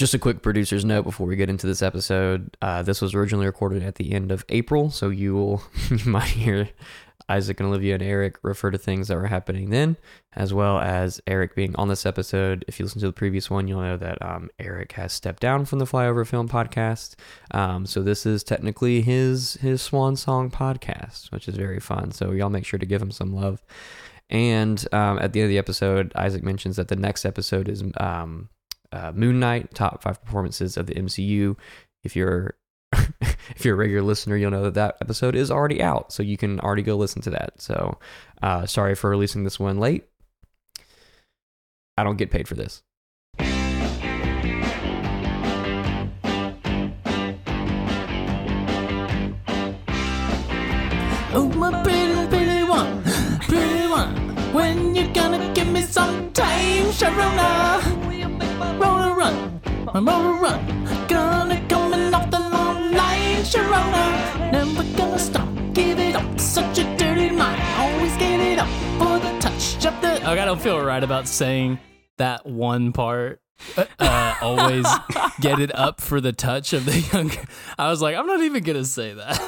Just a quick producer's note before we get into this episode. Uh, this was originally recorded at the end of April, so you will you might hear Isaac and Olivia and Eric refer to things that were happening then, as well as Eric being on this episode. If you listen to the previous one, you'll know that um, Eric has stepped down from the Flyover Film podcast. Um, so this is technically his his swan song podcast, which is very fun. So y'all make sure to give him some love. And um, at the end of the episode, Isaac mentions that the next episode is um, uh, Moon Knight, top five performances of the MCU. If you're if you're a regular listener, you'll know that that episode is already out, so you can already go listen to that. So, uh, sorry for releasing this one late. I don't get paid for this. Oh, my pretty, pretty one, pretty one. When you gonna give me some time, Sharona? Roll a run, roll run. Gonna coming off the long line, Sharona. Never gonna stop, give it up. Such a dirty mind, always get it up for the touch of the. Like, I don't feel right about saying that one part. Uh, always get it up for the touch of the younger. I was like, I'm not even gonna say that.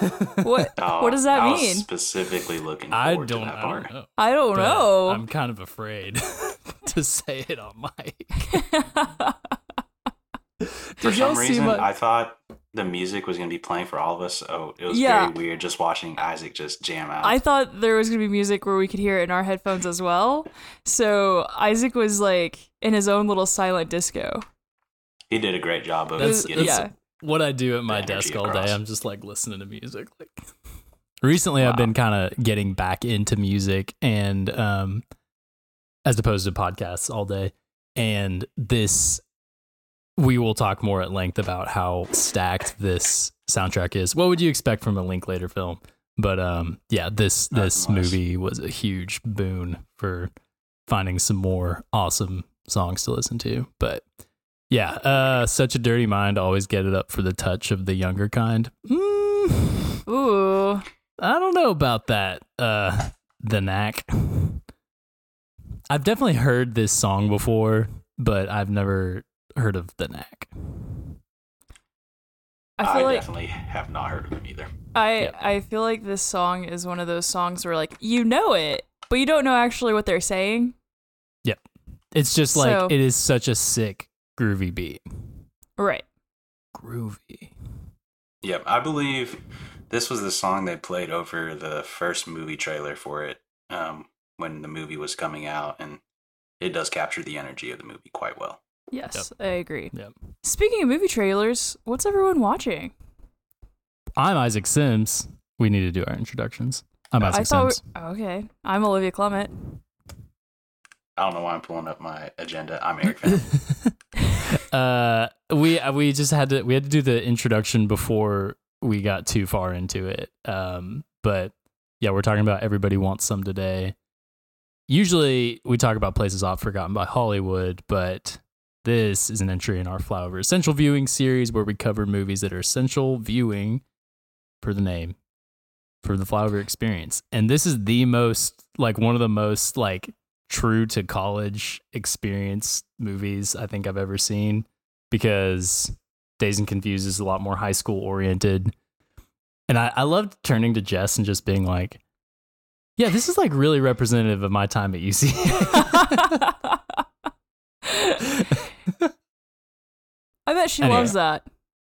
What Oh, what does that I was mean? specifically looking I don't, to that I part. don't know. I don't But know. I'm kind of afraid to say it on mic. For Did some reason, my- I thought the music was going to be playing for all of us. So it was Yeah. very weird just watching Isaac just jam out. I thought there was gonna be music where we could hear it in our headphones as well. So Isaac was like in his own little silent disco. he did a great job of That's, getting that's yeah. what I do at my desk all across. day. I'm just like listening to music. Like recently, I've been kind of getting back into music and um, as opposed to podcasts all day. And this, we will talk more at length about how stacked this soundtrack is. What would you expect from a Linklater film? But um, yeah, this this Nothing less. movie was a huge boon for finding some more awesome songs to listen to. But yeah, uh, such a dirty mind. Always get it up for the touch of the younger kind. Mm, Ooh. I don't know about that. Uh, the knack. I've definitely heard this song before, but I've never heard of the knack. I I, like definitely have not heard of them either. I Yeah. I feel like this song is one of those songs where like you know it, but you don't know actually what they're saying. Yep. It's just like So- it is such a sick, groovy beat. Right. Groovy. Yep, I believe this was the song they played over the first movie trailer for it um, when the movie was coming out, and it does capture the energy of the movie quite well. Yes, I agree. Yep. Speaking of movie trailers, what's everyone watching? I'm Isaac Sims. We need to do our introductions. I'm Isaac I thought. Sims. Okay, I'm Olivia Clement. I don't know why I'm pulling up my agenda. I'm Eric Fan. uh, we uh, we just had to we had to do the introduction before we got too far into it. Um, but yeah, we're talking about everybody wants some today. Usually we talk about places oft forgotten by Hollywood, but this is an entry in our Flyover Essential Viewing series where we cover movies that are essential viewing for the name for the Flyover experience. And this is the most like one of the most like true to college experience movies I think I've ever seen because Dazed and Confused is a lot more high school oriented. And I, I loved turning to Jess and just being like, yeah, this is like really representative of my time at UC. I bet she Anyway. loves that.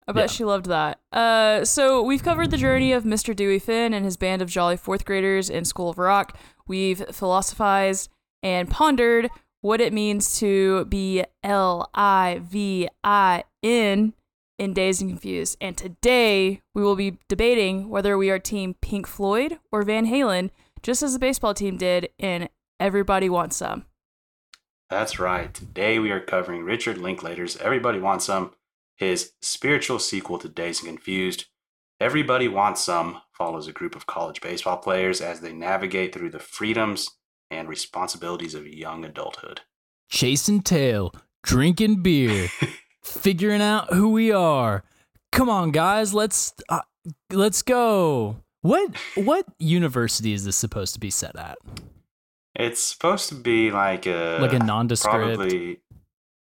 I bet Yeah. she loved that. Uh, so we've covered the journey of Mr. Dewey Finn and his band of jolly fourth graders in School of Rock. We've philosophized and pondered what it means to be L I V I N in Dazed and Confused. And today we will be debating whether we are Team Pink Floyd or Van Halen, just as the baseball team did in Everybody Wants Some. That's right. Today we are covering Richard Linklater's Everybody Wants Some, his spiritual sequel to Dazed and Confused. Everybody Wants Some follows a group of college baseball players as they navigate through the freedoms and responsibilities of young adulthood. Chasing tail, drinking beer, figuring out who we are. Come on, guys, let's uh, let's go. What what university is this supposed to be set at? It's supposed to be like a Like a nondescript? Probably,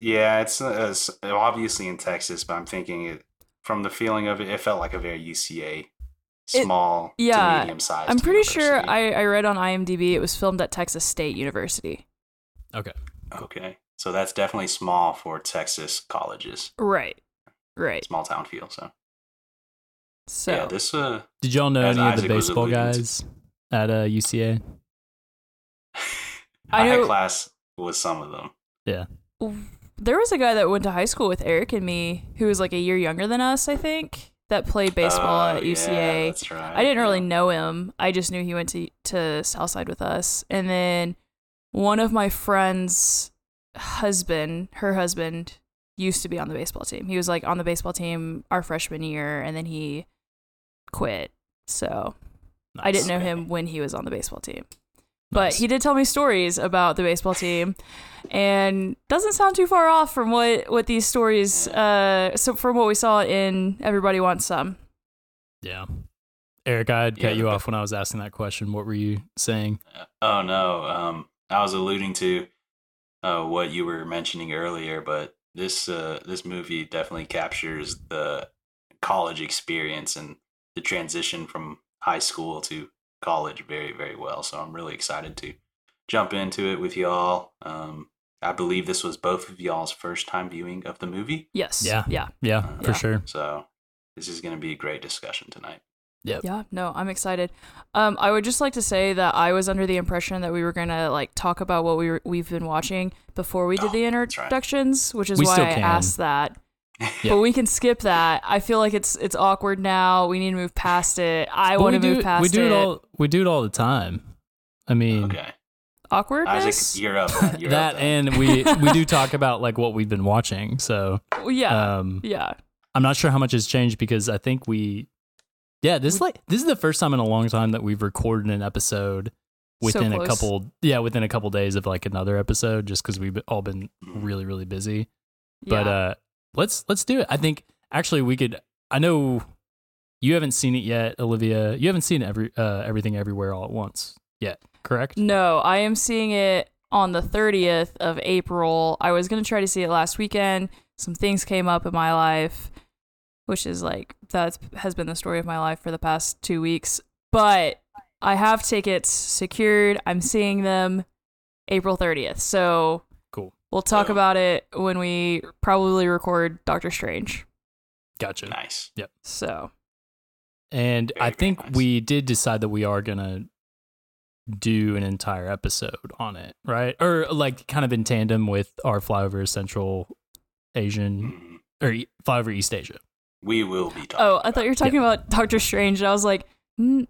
Yeah, it's, uh, it's obviously in Texas, but I'm thinking it from the feeling of it, it felt like a very UCA It- small yeah, to medium sized. I'm pretty sure I, I read on IMDb it was filmed at Texas State University. Okay. Okay, so that's definitely small for Texas colleges, Right. Right. small town feel. So, So yeah, this uh, Did y'all know As any of the baseball guys at uh, UCA? I, I had know- class with some of them. Yeah. There was a guy that went to high school with Eric and me who was like a year younger than us, I think, that played baseball Oh, at yeah, UCA. that's right. I didn't really know him. I just knew he went to to Southside with us. And then one of my friends' husband, her husband, used to be on the baseball team. He was like on the baseball team our freshman year, and then he quit. So I didn't know Okay. him when he was on the baseball team. But Nice. he did tell me stories about the baseball team, and doesn't sound too far off from what what these stories. Uh, so from what we saw in Everybody Wants Some. Yeah. Eric, I had Yeah, cut you off when I was asking that question. What were you saying? Oh no, um, I was alluding to uh, what you were mentioning earlier, but this uh, this movie definitely captures the college experience and the transition from high school to college very very well. So I'm really excited to jump into it with y'all. Um, I believe this was both of y'all's first time viewing of the movie, Yes. Yeah. Yeah. Yeah, Uh, for Yeah. sure. so this is going to be a great discussion tonight. Yeah, Yeah. no, I'm excited. Um, I would just like to say that I was under the impression that we were gonna like talk about what we were, we've been watching before we did Oh, the that's right. introductions, which is We why I asked that. Yeah. But we can skip that. I feel like it's it's awkward now. We need to move past it. I want to do, move past we do it. it all we do it all the time. I mean Okay, Awkwardness. Isaac, you're up. You're that up, and we we do talk about like what we've been watching. So Well, yeah, um yeah. I'm not sure how much has changed because I think we Yeah, this like this is the first time in a long time that we've recorded an episode So within a couple yeah, within a couple days of like another episode just cuz we've all been Mhm. really really busy. But uh let's let's do it. I think actually we could I know you haven't seen it yet, Olivia. You haven't seen every uh everything everywhere all at once yet, correct? No, I am seeing it on the 30th of April. I was to try to see it last weekend. Some things came up in my life, which is like that has been the story of my life for the past 2 weeks. But I have tickets secured. I'm seeing them April 30th. So. We'll talk Boom. about it when we probably record Doctor Strange. Gotcha. nice. Yep. So, And Very, I think nice. we did decide that we are gonna do an entire episode on it, right? Or like kind of in tandem with our flyover Central Asian Mhm. or flyover East Asia. We will be talking. oh, I thought you were about talking about Doctor Strange. And I was like, mm,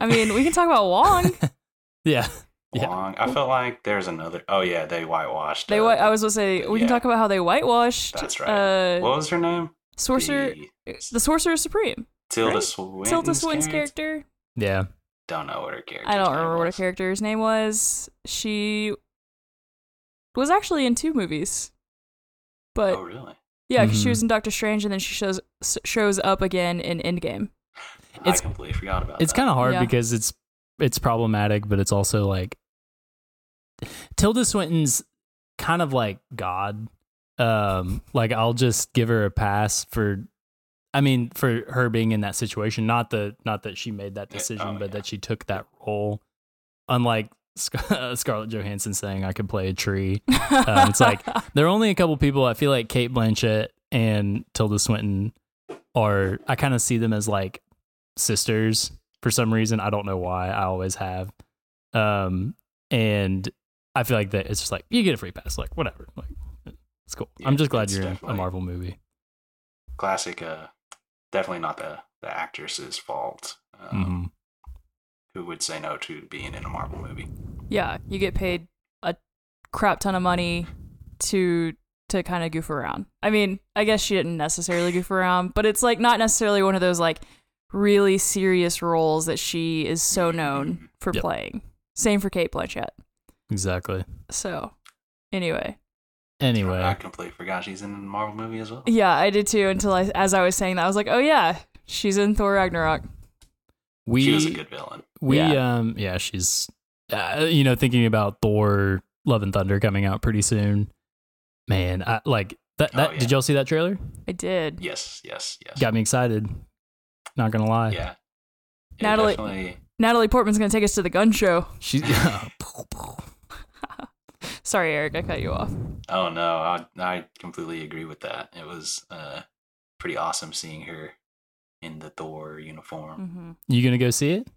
I mean, we can talk about Wong. Yeah. Yeah. Wong. I felt like there's another. Oh yeah, they whitewashed. They uh, I was going to say we can talk about how they whitewashed. That's right. Uh, what was her name? Sorcerer, The the Sorcerer Supreme, Tilda right? Swinton's Tilda Swinton's character. character. Yeah. Don't know what her character. I don't remember what her character's name was. She was actually in two movies, but Oh really? yeah, 'cause she Mhm. was in Doctor Strange, and then she shows shows up again in Endgame. It's- I completely forgot about. It's kind of hard Yeah. because it's it's problematic, but it's also like Tilda Swinton's kind of like God. Um, like I'll just give her a pass for, I mean, for her being in that situation. Not the not that she made that decision, oh, but yeah. that she took that role. Unlike Scar- Scarlett Johansson saying I could play a tree, Um, it's like there are only a couple people. I feel like Cate Blanchett and Tilda Swinton are. I kind of see them as like sisters for some reason. I don't know why. I always have. Um, and I feel like that it's just like you get a free pass. Like whatever. Like it's cool. Yeah, I'm just glad you're in a Marvel movie. classic. Uh, definitely not the the actress's fault. Um, Mhm. Who would say no to being in a Marvel movie? yeah, you get paid a crap ton of money to to kind of goof around. I mean, I guess she didn't necessarily goof around, but it's like not necessarily one of those like really serious roles that she is so known for Yep. playing. Same for Cate Blanchett. Exactly. So, anyway, Anyway, I Anyway, completely forgot she's in a Marvel movie as well. yeah, I did too until I as I was saying that I was like, "Oh yeah, she's in Thor Ragnarok." we she was a good villain. We Yeah. um yeah, she's uh, you know thinking about Thor Love and Thunder coming out pretty soon. Man, I, like that. Oh, yeah. Did y'all see that trailer? I did. Yes, yes, yes. Got me excited. Not gonna lie. Yeah. Yeah, Natalie- definitely. Natalie Portman's gonna take us to the gun show. She's Sorry, Eric, I cut you off. Oh no, I I completely agree with that. It was uh pretty awesome seeing her in the Thor uniform. hmm you gonna go see it?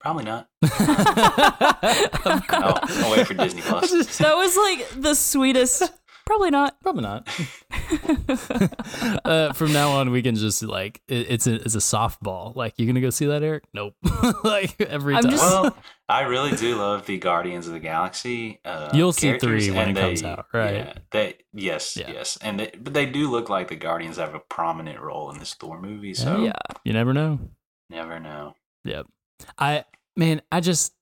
Probably not. of I'll, I'll wait for Disney Plus. That was like the sweetest. Probably not. Probably not. uh, from now on, we can just like it, it's a it's a softball. Like, you gonna go see that, Eric? Nope. like every I'm time. just- Well, I really do love the Guardians of the Galaxy. Uh, You'll see three when and it comes out, right? Yeah, they yes, Yeah. yes, and they, but they do look like the Guardians have a prominent role in this Thor movie. So Yeah. yeah. you never know. never know. Yep. I man, I just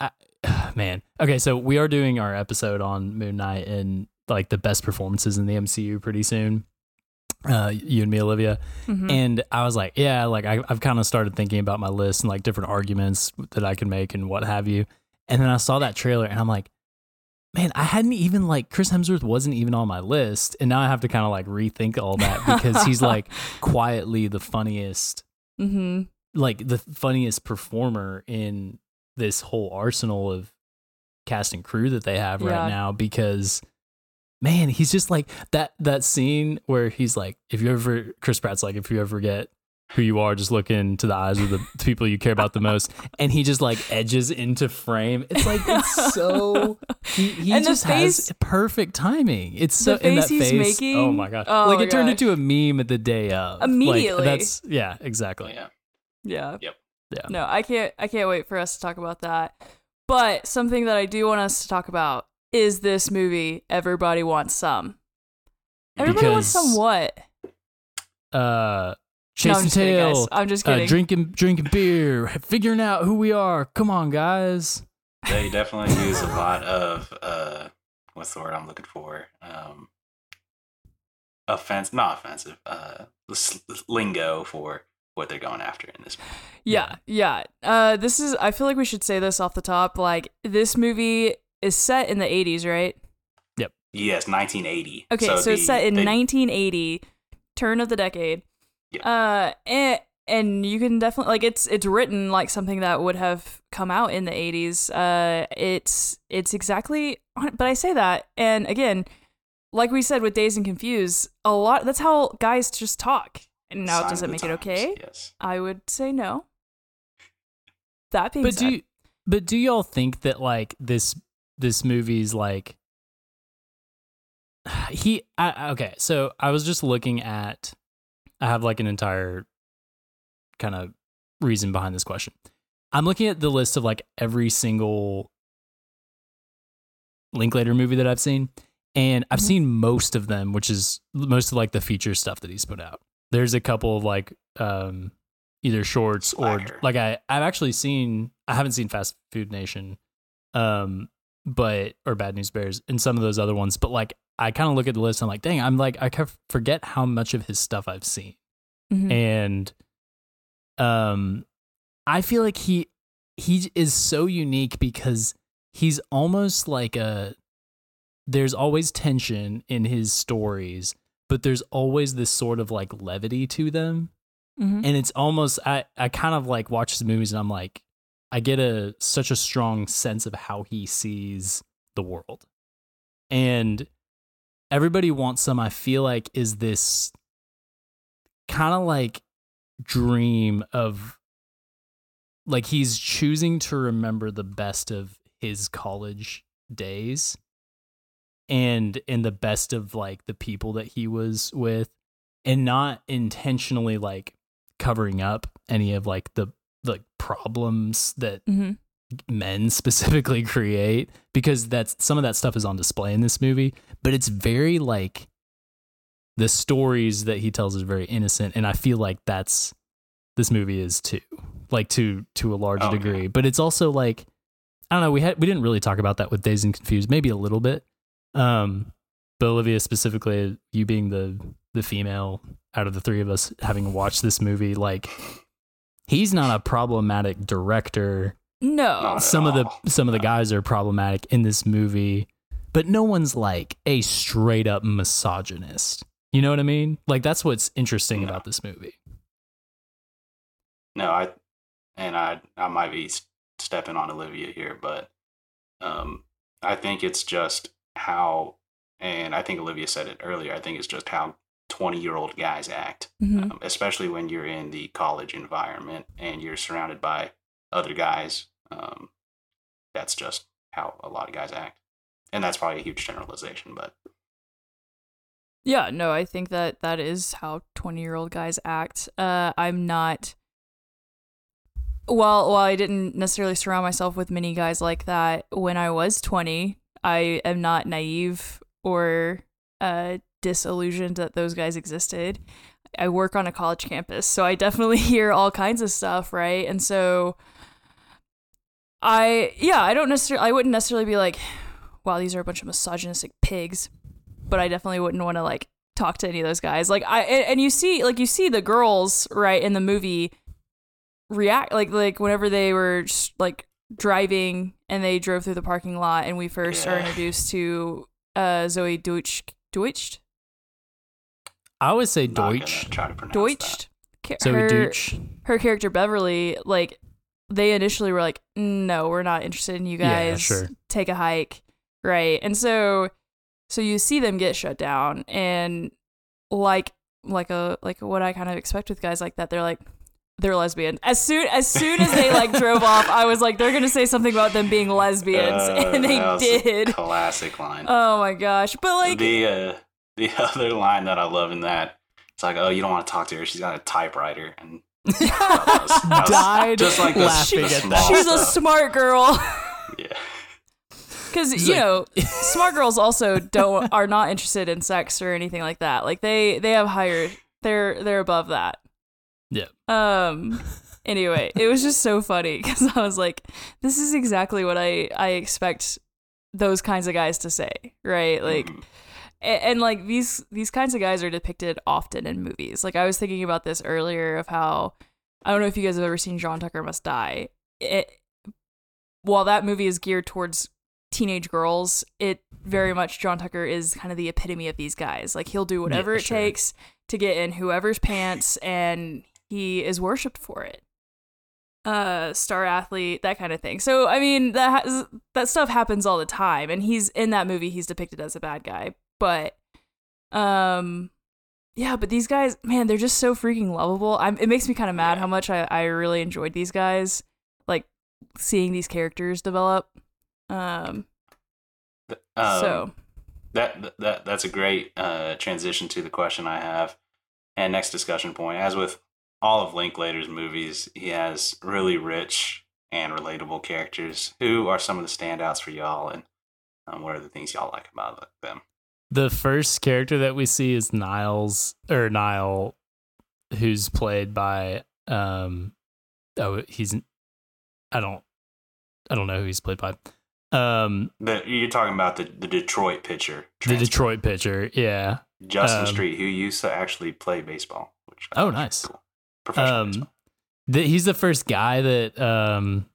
I man. Okay, so we are doing our episode on Moon Knight and like the best performances in the MCU pretty soon. Uh you and me, Olivia. Mhm. And I was like, yeah, like I, I've kind of started thinking about my list and like different arguments that I can make and what have you. And then I saw that trailer and I'm like, man, I hadn't even like Chris Hemsworth wasn't even on my list. And now I have to kind of like rethink all that because he's like quietly the funniest Mhm. like the funniest performer in this whole arsenal of cast and crew that they have Yeah. right now because man he's just like that that scene where he's like if you ever chris pratt's like if you ever get who you are just look into the eyes of the people you care about the most and he just like edges into frame it's like it's so he, he And the just has face- perfect timing it's so The in that face oh making- oh my god oh like my it turned into a meme at the day of Like, Immediately. that's yeah exactly Yeah. Yeah. Yep. Yeah. No, I can't I can't wait for us to talk about that. But something that I do want us to talk about is this movie Everybody Wants Some. Everybody wants some what? uh no, I'm chasing just kidding, guys. tail I'm just uh, kidding. drinking drinking beer figuring out who we are come on guys They definitely use a lot of uh, what's the word I'm looking for? Um, offense, not offensive. Uh, s- lingo for what they're going after in this. movie. Yeah, yeah. Uh, this is. I feel like we should say this off the top. Like this movie is set in the '80s, right? Yep. Yes, 1980. Okay, so, it's the- set in they- 1980, turn of the decade. Yeah. Uh, and and you can definitely like it's it's written like something that would have come out in the 80s. Uh, it's it's exactly. But I say that, and again, like we said with Dazed and Confused, a lot. That's how guys just talk. And now, sign does of it the make it okay? Yes. I would say no. That being but said, do you, but do y'all think that like this this movie's like he I, okay so i was just looking at i have like an entire kind of reason behind this question i'm looking at the list of like every single linklater movie that i've seen and i've Mhm. seen most of them which is most of like the feature stuff that he's put out there's a couple of like um either shorts Slacker. or like i i've actually seen i haven't seen fast food nation um but or bad news bears and some of those other ones but like i kind of look at the list and i'm like dang i'm like i forget how much of his stuff i've seen Mhm. and um i feel like he he is so unique because he's almost like a there's always tension in his stories but there's always this sort of like levity to them. Mhm. and it's almost i i kind of like watch the movies and i'm like i get a such a strong sense of how he sees the world. And everybody wants some i feel like is this kind of like dream of like he's choosing to remember the best of his college days and in the best of like the people that he was with and not intentionally like covering up any of like the like problems that Mhm. men specifically create because that's some of that stuff is on display in this movie but it's very like the stories that he tells is very innocent and i feel like that's this movie is too like to to a large Oh, yeah. degree but it's also like i don't know we had we didn't really talk about that with dazed and confused maybe a little bit um but olivia specifically you being the the female out of the three of us having watched this movie like he's not a problematic director no. Some of the some of the guys are problematic in this movie but no one's like a straight up misogynist. You know what I mean? Like that's what's interesting No. about this movie. No, I and I I might be stepping on Olivia here, but um, I think it's just how, and I think Olivia said it earlier. I think it's just how twenty year old guys act, Mhm. um, especially when you're in the college environment and you're surrounded by other guys. Um, that's just how a lot of guys act, and that's probably a huge generalization, but Yeah, no, I think that that is how 20-year-old guys act. Uh I'm not well, while I didn't necessarily surround myself with many guys like that when I was 20, I am not naive or uh disillusioned that those guys existed. I work on a college campus, so I definitely hear all kinds of stuff, right? And so I yeah, I don't necessarily I wouldn't necessarily be like, wow, these are a bunch of misogynistic pigs but I definitely wouldn't want to like talk to any of those guys. Like I and, you see like you see the girls right in the movie react like like whenever they were like driving and they drove through the parking lot and we first are introduced to uh Zoe Deutsch Deutsch I always say Deutsch. try Deutsch Ca- Zoe her, Deutsch. her character Beverly like they initially were like no we're not interested in you guys. Yeah, guys sure. take a hike right and so so you see them get shut down and like like a like what i kind of expect with guys like that they're like they're lesbian as soon as soon as they like drove off i was like they're gonna say something about them being lesbians Uh, and they that a did classic line. oh my gosh but like the uh, the other line that I love in that it's like, oh, you don't want to talk to her. She's got a typewriter, and that was- that was Died just like the, laughing the at small that. she's a smart girl yeah. because you like- know smart girls also don't are not interested in sex or anything like that like they they have higher they're they're above that Yeah. Um anyway it was just so funny because i was like this is exactly what i i expect those kinds of guys to say right? Like Mhm. and, and like these these kinds of guys are depicted often in movies. Like i was thinking about this earlier of how i don't know if you guys have ever seen john tucker must die. It, while that movie is geared towards teenage girls it very much john tucker is kind of the epitome of these guys. Like he'll do whatever Yeah, it sure. takes to get in whoever's pants and he is worshipped for it. Uh star athlete that kind of thing. So i mean that has, that stuff happens all the time and he's in that movie he's depicted as a bad guy. But um yeah but these guys man they're just so freaking lovable. I'm, it makes me kind of mad how much I, I really enjoyed these guys like seeing these characters develop. Um Um, so. that that that's a great uh, transition to the question I have, and next discussion point. As with all of Linklater's movies, he has really rich and relatable characters. Who are some of the standouts for y'all, and um, what are the things y'all like about them? The first character that we see is Niles or Nile, who's played by um oh he's I don't I don't know who he's played by. Um The, you're talking about the, the Detroit pitcher, the Detroit pitcher, yeah. Justin um, Street, who used to actually play baseball. Which I Oh, nice. cool. Um the, he's the first guy that um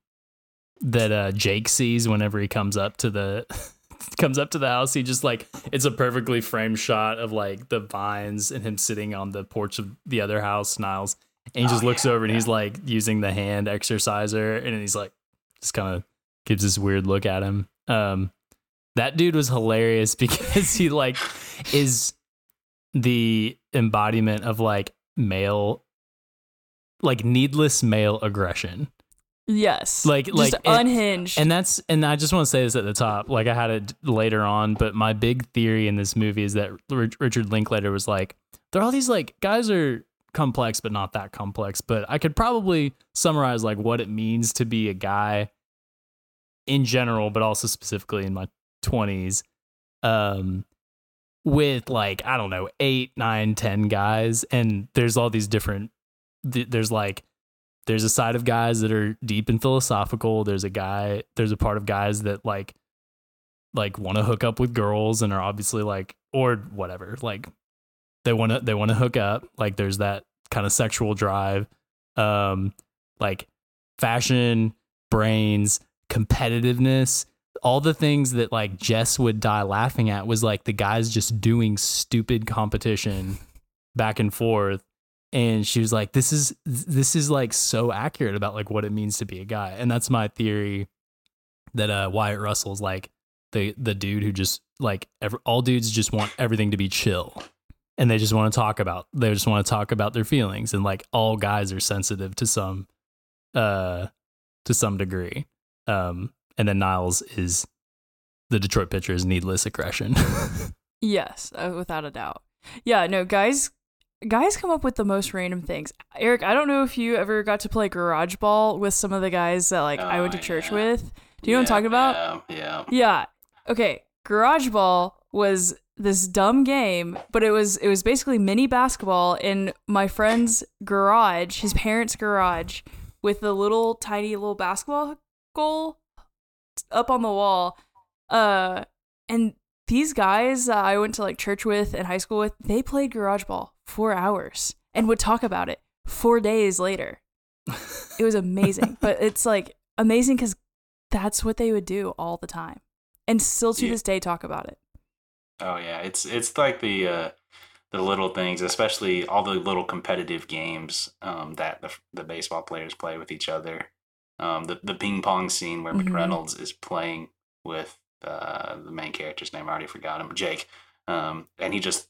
that uh Jake sees whenever he comes up to the comes up to the house. He just like it's a perfectly framed shot of like the vines and him sitting on the porch of the other house, Niles. And he Oh, just looks yeah, over and yeah. he's like using the hand exerciser and he's like just kind of gives this weird look at him. Um that dude was hilarious because he like is the embodiment of like male like needless male aggression. yes Like- just like, unhinged And that's and I just want to say this at the top. Like I had it later on, but my big theory in this movie is that Rich- Richard Linklater was like, there are all these like guys are complex, but not that complex. But I could probably summarize like what it means to be a guy in general, but also specifically in my twenties, um, with like I don't know eight, nine, ten guys, and there's all these different. Th- There's like there's a side of guys that are deep and philosophical there's a guy there's a part of guys that like like want to hook up with girls and are obviously like or whatever like they want to they want to hook up like there's that kind of sexual drive um like fashion brains competitiveness all the things that like Jess would die laughing at was like the guys just doing stupid competition back and forth. And she was like, this is, this is like so accurate about like what it means to be a guy. And that's my theory that uh, Wyatt Russell's like the, the dude who just like every, all dudes just want everything to be chill and they just want to talk about, they just want to talk about their feelings. And like all guys are sensitive to some, uh, to some degree. Um, and then Niles is the Detroit pitcher is needless aggression. Yes, uh, without a doubt. Yeah, no, guys guys come up with the most random things. Eric, I don't know if you ever got to play garage ball with some of the guys that like I went to Oh, church yeah. with. Do you know what I'm talking about? Yeah, yeah. Yeah. Okay. Garage ball was this dumb game, but it was it was basically mini basketball in my friend's garage, his parents' garage, with a little tiny little basketball goal up on the wall. Uh and these guys that I went to like church with and high school with, they played garage ball for hours and would talk about it four days later. It was amazing. but it's like amazing because that's what they would do all the time. And still to Yeah. this day talk about it. Oh yeah, it's it's like the uh, the little things, especially all the little competitive games um, that the, the baseball players play with each other. Um, the the ping pong scene where Mhm. McReynolds is playing with uh, the main character's name, I already forgot him, Jake, um, and he just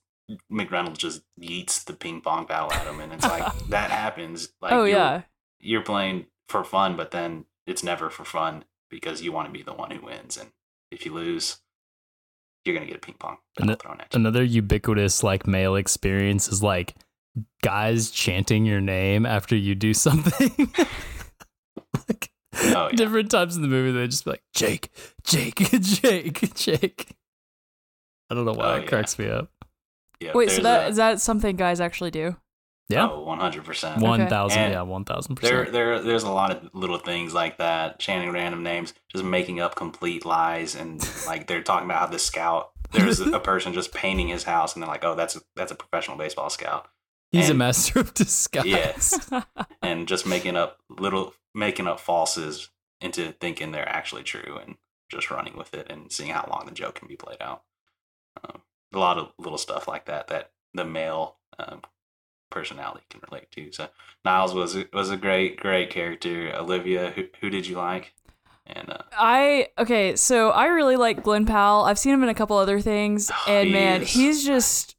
McReynolds just yeets the ping pong battle at him, and it's like that happens. Like oh you're- yeah. you're playing for fun, but then it's never for fun because you want to be the one who wins, and if you lose, you're gonna get a ping pong And ball it- thrown at you. Another ubiquitous like male experience is like guys chanting your name after you do something. like Oh, yeah. different times in the movie they just be like Jake, Jake, Jake, Jake. I don't know why Oh, it yeah. cracks me up. Yeah, Wait, so there's that a- is that something guys actually do? Yeah. Oh, 100%. One thousand, yeah, one thousand There, percent. there, there's a lot of little things like that, chanting random names, just making up complete lies, and like they're talking about how the scout. There's a person just painting his house, and they're like, "Oh, that's a, that's a professional baseball scout," He's a master of disguise. Yes. and just making up little, making up falses into thinking they're actually true, and just running with it and seeing how long the joke can be played out. Um, a lot of little stuff like that that the male um, personality can relate to. So Niles was a, was a great great character. Olivia, who who did you like? And uh, I okay, so I really like Glen Powell. I've seen him in a couple other things, Oh, and he man, he's just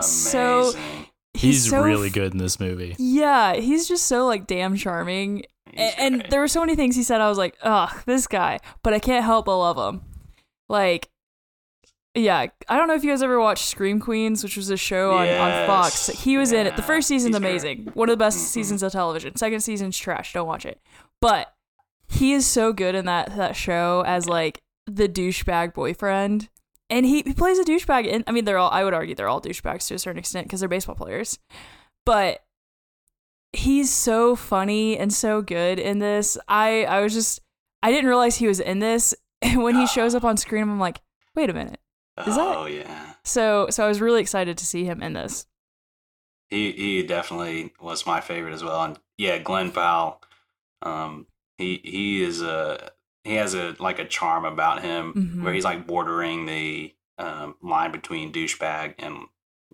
So- amazing. He's, so really good in this movie. Yeah, he's just so like damn charming. He's A- and there were so many things he said. I was like, ugh, this guy. But I can't help but love him. Like, yeah, I don't know if you guys ever watched Scream Queens, which was a show on, on Fox. He was in it. The first season's he's great. amazing. One of the best Mhm. seasons of television. Second season's trash. Don't watch it. But he is so good in that that show as like the douchebag boyfriend. And he, he plays a douchebag. And I mean, they're all, I would argue they're all douchebags to a certain extent because they're baseball players. But he's so funny and so good in this. I, I was just, I didn't realize he was in this. And when he shows up on screen, I'm like, wait a minute. Is that- oh yeah, So, so I was really excited to see him in this. he he definitely was my favorite as well. And yeah, Glen Powell, um, he he is a he has a like a charm about him Mhm. where he's like bordering the um, line between douchebag and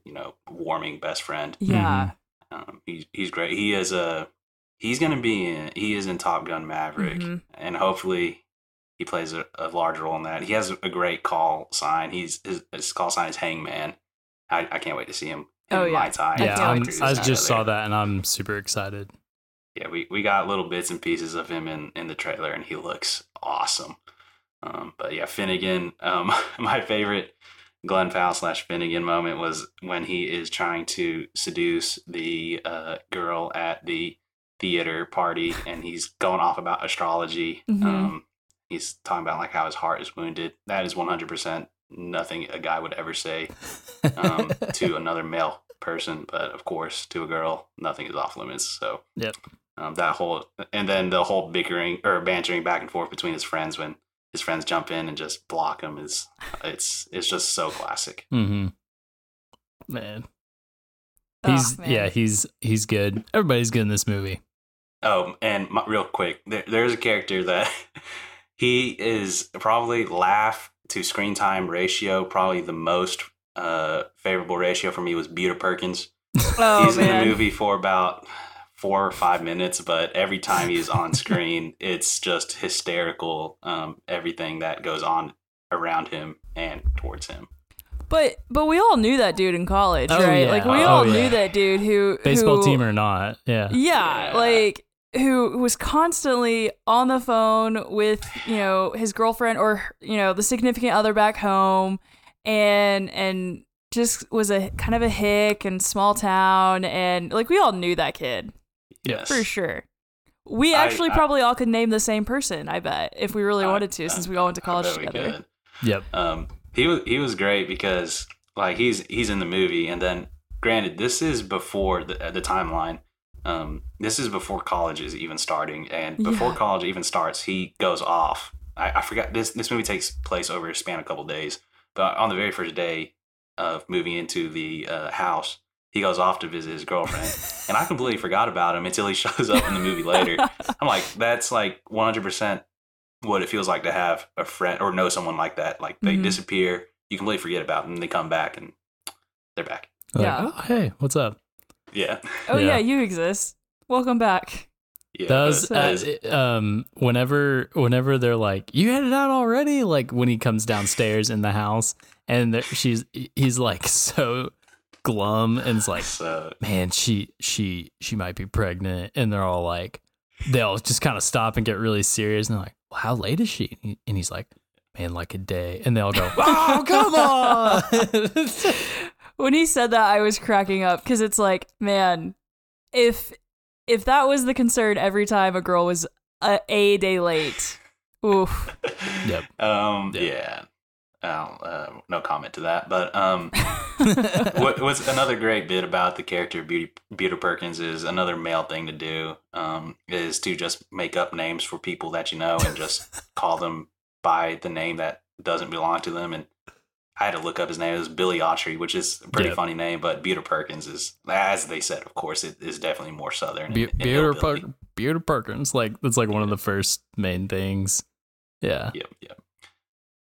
you know warming best friend. Yeah. Um, he's he's great. He is a he's gonna be in he is in Top Gun Maverick, Mhm. and hopefully he plays a, a large role in that. He has a great call sign. He's his, his call sign is Hangman. I, I can't wait to see him. in Oh, yeah. my tie. I Yeah, I'm, wait I just saw that and I'm super excited. Yeah, we, we got little bits and pieces of him in, in the trailer, and he looks awesome. Um, but yeah, Finnegan. Um, my favorite Glen Powell slash Finnegan moment was when he is trying to seduce the uh, girl at the theater party, and he's going off about astrology. Mhm. Um, he's talking about like how his heart is wounded. That is one hundred percent nothing a guy would ever say um, to another male person, but of course, to a girl, nothing is off limits. So, Yep. um, that whole and then the whole bickering or bantering back and forth between his friends when his friends jump in and just block him is it's it's just so classic. hmm Man, Oh, he's man. yeah, he's he's good. Everybody's good in this movie. Oh, and my, real quick, there, there's a character that he is probably laugh to screen time ratio. Probably the most uh, favorable ratio for me was Buta Perkins. Oh he's in the movie for about four or five minutes, but every time he's on screen, it's just hysterical. Um, everything that goes on around him and towards him. But but we all knew that dude in college, Oh, right? yeah. Like we Oh, all yeah. knew that dude who Baseball who, team or not. Yeah. Yeah, Yeah. like who was constantly on the phone with, you know, his girlfriend or, you know, the significant other back home and and just was a kind of a hick and small town and like we all knew that kid Yes. for sure. We actually I- probably all could name the same person, I bet, if we really I- wanted to, I- since we all went to college together. could. Yep. Um, he was he was great because like he's he's in the movie, and then granted, this is before the the timeline. Um, this is before college is even starting, and before Yeah. college even starts, he goes off. I, I forgot this this movie takes place over a span of a couple days, but on the very first day of moving into the uh, house, he goes off to visit his girlfriend, and I completely forgot about him until he shows up in the movie later. I'm like, that's like 100 percent what it feels like to have a friend or know someone like that. Like they Mhm. disappear, you completely forget about them, and they come back and they're back. Like, Yeah. oh, hey, what's up? Yeah, Oh yeah. Yeah. you exist. Welcome back. yeah. Does but uh, it- um whenever whenever they're like you had it out already like when he comes downstairs in the house and there- she's he's like so glum and it's like so man she she she might be pregnant and they're all like they'll just kind of stop and get really serious and they're like well, how late is she and he's like man like a day and they all go oh come on when he said that i was cracking up because it's like man if if that was the concern every time a girl was a, a day late oof Yep. Um. Yeah. Yeah. Oh, uh, no comment to that. But um, what, what's another great bit about the character of Beauty Beauty Perkins is another male thing to do. Um, is to just make up names for people that you know and just call them by the name that doesn't belong to them. And I had to look up his name. It was Billy Autry, which is a pretty Yeah. funny name. But Beauty Perkins is, as they said, of course, it is definitely more southern. Be- and- and Beauty hillbilly. Per- Beauty Perkins like that's like one of the first main things yeah Yep, yep.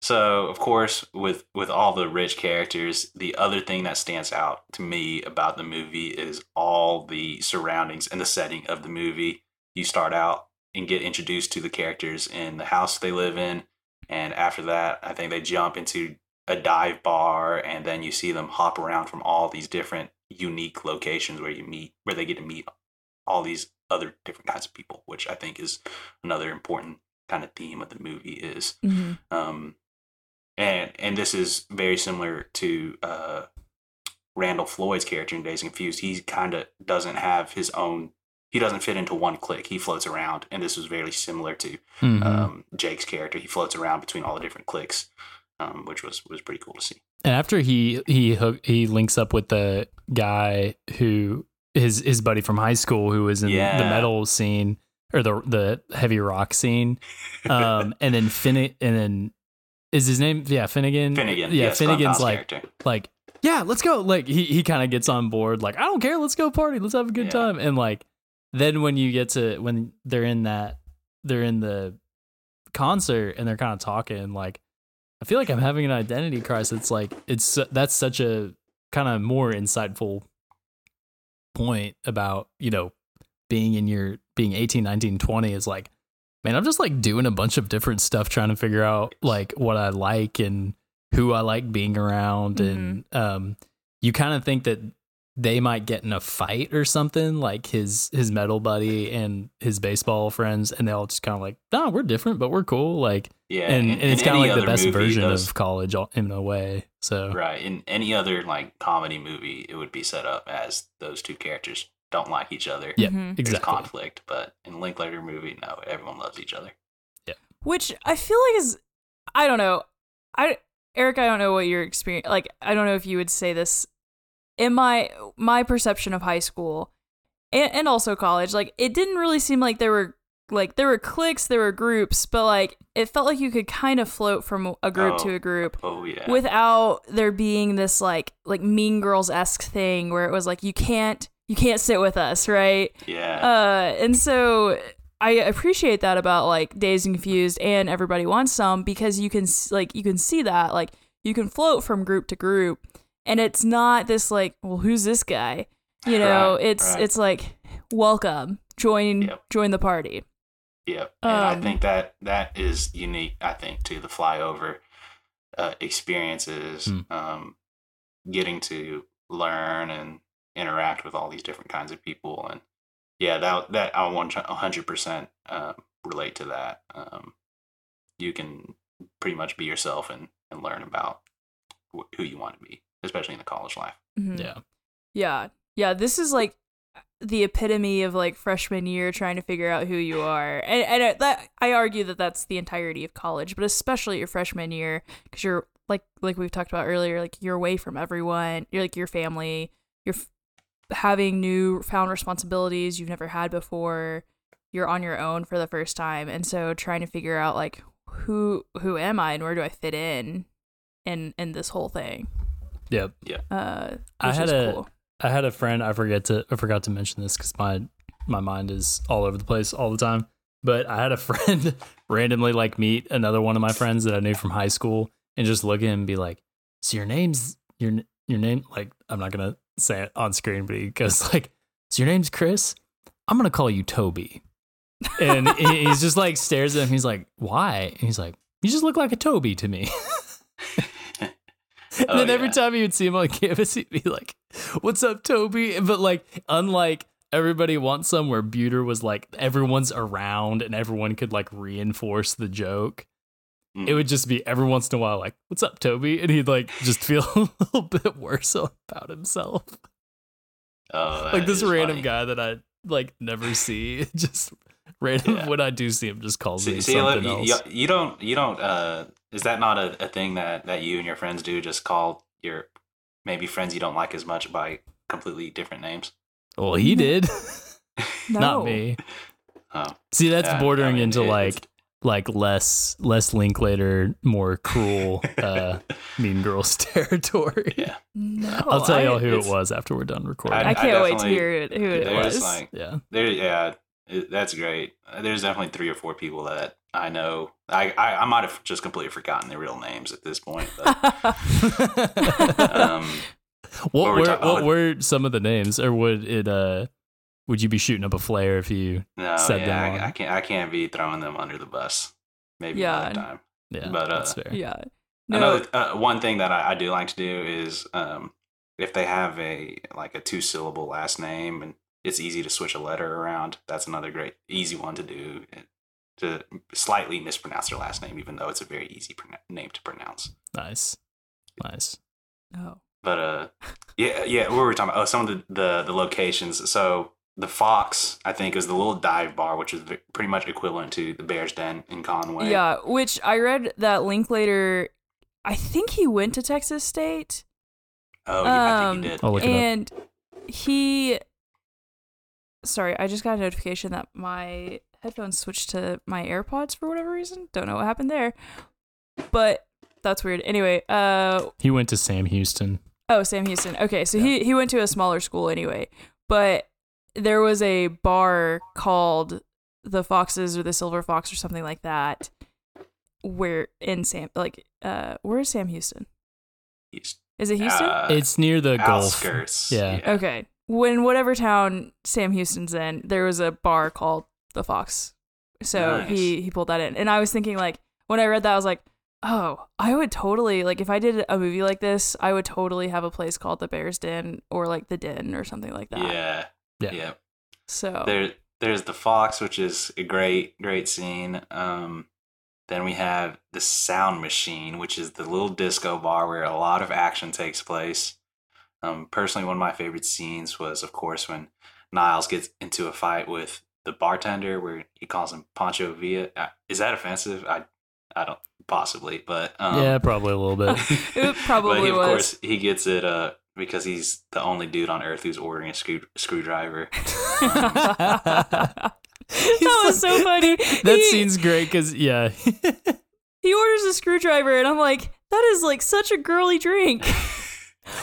So, of course, with with all the rich characters, the other thing that stands out to me about the movie is all the surroundings and the setting of the movie. You start out and get introduced to the characters in the house they live in, and after that, I think they jump into a dive bar, and then you see them hop around from all these different unique locations where you meet, where they get to meet all these other different kinds of people, which I think is another important kind of theme of the movie is Mhm. um, and and this is very similar to uh, Randall Floyd's character in Dazed and Confused. He kind of doesn't have his own. He doesn't fit into one clique. He floats around, and this was very similar to Mhm. um, Jake's character. He floats around between all the different cliques, um, which was was pretty cool to see. And after he he hook, he links up with the guy who his his buddy from high school who was in Yeah. the metal scene or the the heavy rock scene, um, and then Finnegan and then is his name yeah Finnegan Finnegan, yeah yes, Finnegan's like character. like yeah let's go like he he kind of gets on board like I don't care let's go party let's have a good Yeah. time and like then when you get to when they're in that they're in the concert and they're kind of talking like I feel like I'm having an identity crisis. It's like it's that's such a kind of more insightful point about, you know, being in your being 18, 19, 20 is like man, I'm just like doing a bunch of different stuff trying to figure out like what I like and who I like being around and um you kind of think that they might get in a fight or something like his his metal buddy and his baseball friends and they all just kind of like no we're different but we're cool like Yeah, and, in- and it's kind of like the best movie, version those- of college in a way. So Right. In any other like comedy movie, it would be set up as those two characters don't like each other. yeah, Mhm. There's exactly. conflict, but in Linklater movie, no, everyone loves each other. Yeah which I feel like is I don't know. I Eric, I don't know what your experience like I don't know if you would say this in my my perception of high school and, and also college, like it didn't really seem like there were like there were cliques, there were groups, but like it felt like you could kind of float from a group to Oh. a group Oh yeah. without there being this like like mean girls esque thing where it was like you can't you can't sit with us, right? yeah. Uh, and so I appreciate that about like Dazed and Confused and Everybody Wants Some because you can like you can see that like you can float from group to group and it's not this like well who's this guy you know Right, it's right. it's like welcome join Yep. join the party Yep. And I Um, think that that is unique, I think, to the flyover uh, experiences, Hmm. um, getting to learn and interact with all these different kinds of people. And yeah, that, that I want 100% uh, relate to that. Um, you can pretty much be yourself and, and learn about wh- who you want to be, especially in the college life. Mhm. Yeah. yeah. Yeah this is like the epitome of like freshman year trying to figure out who you are. And, and I- that i argue that that's the entirety of college but especially your freshman year because you're like like we've talked about earlier like you're away from everyone. You're like your family. You're f- having new found responsibilities you've never had before. You're on your own for the first time. And so trying to figure out like who who am i and where do i fit in in in this whole thing Yep. uh I had is a- cool. I had a friend. I forget to. I forgot to mention this because my my mind is all over the place all the time. But I had a friend randomly like meet another one of my friends that I knew from high school and just look at him and be like, "So your name's your your name?" Like I'm not gonna say it on screen, but he goes like, "So your name's Chris? I'm gonna call you Toby." And he's just like stares at him. He's like, "Why?" And he's like, "You just look like a Toby to me." And Oh, then every yeah. time you would see him on campus, he'd be like, "What's up, Toby?" But like, unlike everybody wants some, where Beuter was like, everyone's around and everyone could like reinforce the joke. Mm. It would just be every once in a while, like, "What's up, Toby?" And he'd like just feel a little bit worse about himself. Oh, like this random funny. guy that I like never see. Just random Yeah. when I do see him, just calls See, me see, something look, else. you, you, you don't, you don't. Uh, is that not a, a thing that that you and your friends do? Just call your maybe friends you don't like as much by completely different names. well, he did, No. not me. Oh, See, that's Yeah, bordering I mean, into it- like like less less Linklater, more cruel uh mean girls territory. yeah. No, I'll tell I- y'all who it was after we're done recording. I, I can't wait to hear it, who it was. like yeah. there, yeah. It- That's great. Uh, There's definitely three or four people that I know. I I, I might have just completely forgotten their real names at this point. But, um, what what were we were what were some of the names, or would it uh would you be shooting up a flare if you no, Said them yeah, on. I, I can't. I can't be throwing them under the bus. Maybe Yeah. another time. yeah But, uh, that's fair. yeah. No, Another uh, one thing that I, I do like to do is um, if they have a like a two syllable last name and it's easy to switch a letter around. That's another great easy one to do eh, to slightly mispronounce their last name, even though it's a very easy prona- name to pronounce. Nice, nice. oh. But uh, yeah, yeah. What were we talking about? Oh, some of the, the the locations. So the Fox, I think, is the little dive bar, which is v- pretty much equivalent to the Bear's Den in Conway. Yeah, which I read that Linklater. I think he went to Texas State, Oh, yeah, I Um, think he did. I'll look it up. and he. Sorry, I just got a notification that my headphones switched to my AirPods for whatever reason. Don't know what happened there, but that's weird. Anyway, uh, He went to Sam Houston. Oh, Sam Houston. Okay, so he he went to a smaller school anyway, but there was a bar called the Foxes or the Silver Fox or something like that, where in Sam like uh where is Sam Houston? He's, Is it Houston? uh, it's near the Gulf. outskirts. Yeah. okay, when whatever town Sam Houston's in, there was a bar called the Fox, so Nice. he he pulled that in, and I was thinking like when I read that I was like. Oh, I would totally like if I did a movie like this, I would totally have a place called the Bear's Den or like the Den or something like that. Yeah. Yeah. Yeah. So There, there's the fox, which is a great, great scene. Um, then we have the sound machine, which is the little disco bar where a lot of action takes place. Um, personally, one of my favorite scenes was, of course, when Niles gets into a fight with the bartender, where he calls him Pancho Villa. Uh, Is that offensive? I, I don't possibly, but um, yeah, probably a little bit. It probably but he, of was. course he gets it uh because he's the only dude on earth who's ordering a screw screwdriver. that was so funny. that he, scene's great because yeah, he orders a screwdriver, and I'm like, that is like such a girly drink.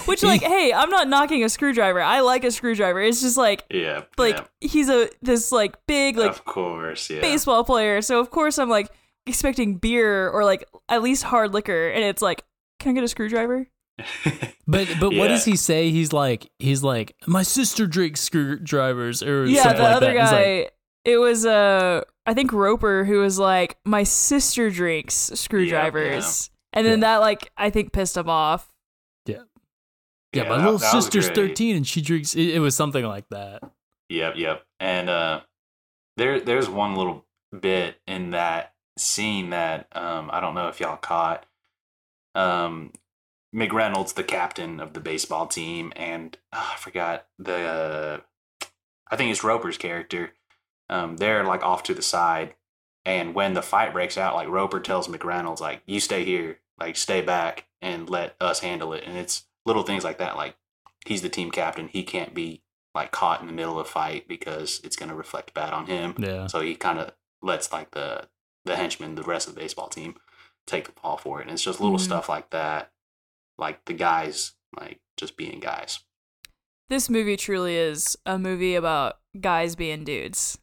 Which, like, hey, I'm not knocking a screwdriver. I like a screwdriver. It's just like, Yeah. like yeah, he's a this like big like of course. Yeah. baseball player. So of course I'm like expecting beer or like at least hard liquor, and it's like, can I get a screwdriver? But but what does he say? He's like he's like my sister drinks screwdrivers or yeah, something the like other that. Guy. like, it was uh, I think Roper who was like, my sister drinks screwdrivers, and then Yeah. that like I think pissed him off. Yeah, Yeah, my that- little that sister's thirteen and she drinks. It, it was something like that. Yep, yep. And uh there there's one little bit in that scene that um I don't know if y'all caught. Um McReynolds, the captain of the baseball team, and ah, I forgot the uh, I think it's Roper's character. Um, they're like off to the side, and when the fight breaks out, like Roper tells McReynolds, like, "You stay here, like stay back, and let us handle it." And it's little things like that, like he's the team captain, he can't be like caught in the middle of a fight because it's going to reflect bad on him. Yeah, So he kind of lets like the the henchmen, the rest of the baseball team, take the fall for it. And it's just little Mhm. stuff like that, like the guys, like just being guys. This movie truly is a movie about guys being dudes.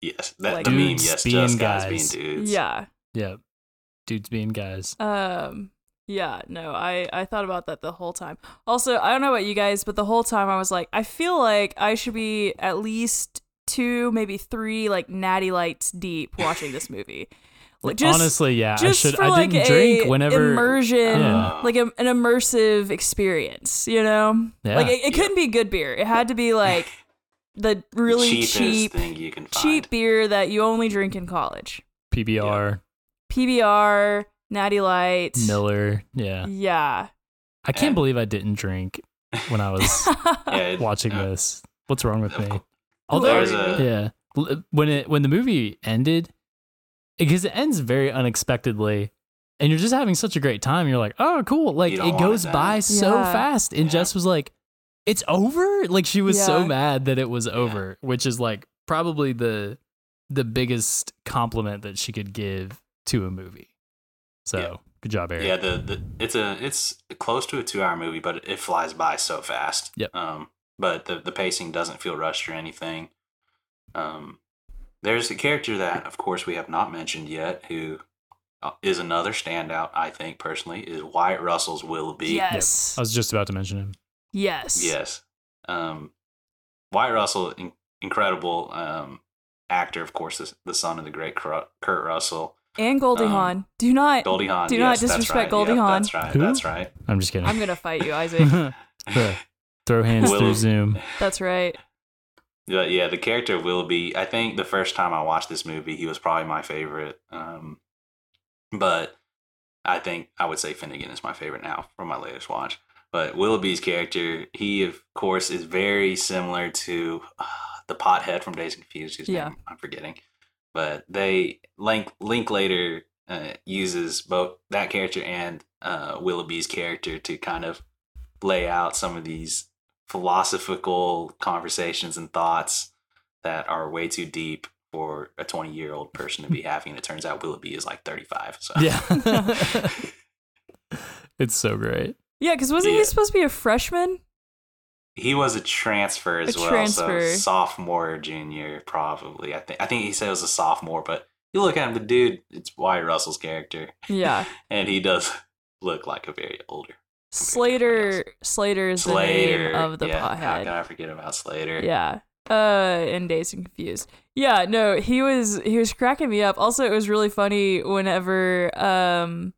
Yes, that Like- the meme. Yes, being just guys, guys. being dudes. Yeah. yeah. Dudes being guys. Um yeah, no, I I thought about that the whole time. Also, I don't know about you guys, but the whole time I was like, I feel like I should be at least two, maybe three like natty lights deep watching this movie. Like just Honestly, yeah, I just should. for I like didn't a drink whenever. immersion, Yeah. like a, an immersive experience, you know? Yeah. Like it, it couldn't be good beer. It had to be like the really cheapest cheap thing you can find. cheap beer that you only drink in college. PBR, PBR, Natty Light. Miller. Yeah, Yeah. I can't And- believe I didn't drink when I was Yeah, watching uh, this. What's wrong with me? course. Although, a- yeah, when it when the movie ended, because it ends very unexpectedly, and you're just having such a great time. You're like, oh, cool! Like it want it goes by end. so Yeah. fast, and Yeah. Jess was like, "It's over!" Like she was so mad that it was over, which is like probably the the biggest compliment that she could give to a movie. So Yeah. good job, Eric. Yeah, the, the it's a it's close to a two hour movie, but it flies by so fast. Yep. Um, but the the pacing doesn't feel rushed or anything. Um, there's a character that, of course, we have not mentioned yet, who uh, another standout. I think personally is Wyatt Russell's Willoughby. yes. I was just about to mention him. yes. Yes. Um, Wyatt Russell, in- incredible um, actor, of course, the, the son of the great Kurt Kurt Russell. And Goldie Um, Hawn. Do not. Goldie Hawn. do not yes, that's disrespect right. Goldie Yep, Hawn. That's right. Who? That's right. I'm just kidding. I'm gonna fight you, Isaac. Throw hands Will- through Zoom. That's right. But yeah, the character of Willoughby, I think the first time I watched this movie, he was probably my favorite. Um, but I think I would say Finnegan is my favorite now from my latest watch. But Willoughby's character, he of course is very similar to uh, the pothead from Dazed Confused, whose Yeah. name I'm forgetting. But they Link Linklater uh, uses both that character and uh, Willoughby's character to kind of lay out some of these philosophical conversations and thoughts that are way too deep for a 20 year old person to be having. And it turns out Willoughby is like 35. So Yeah. it's so great. Yeah, because wasn't Yeah. he supposed to be a freshman? He was a transfer as A well. transfer. So sophomore, junior, probably. I think I think he said it was a sophomore, but you look at him, the dude, it's Wyatt Russell's character, Yeah. and he does look like a very older Slater. Slater is the name of the yeah, How can I forget about Slater? Yeah. Uh, in Dazed and Confused. Yeah, no, he was he was cracking me up. Also, it was really funny whenever um,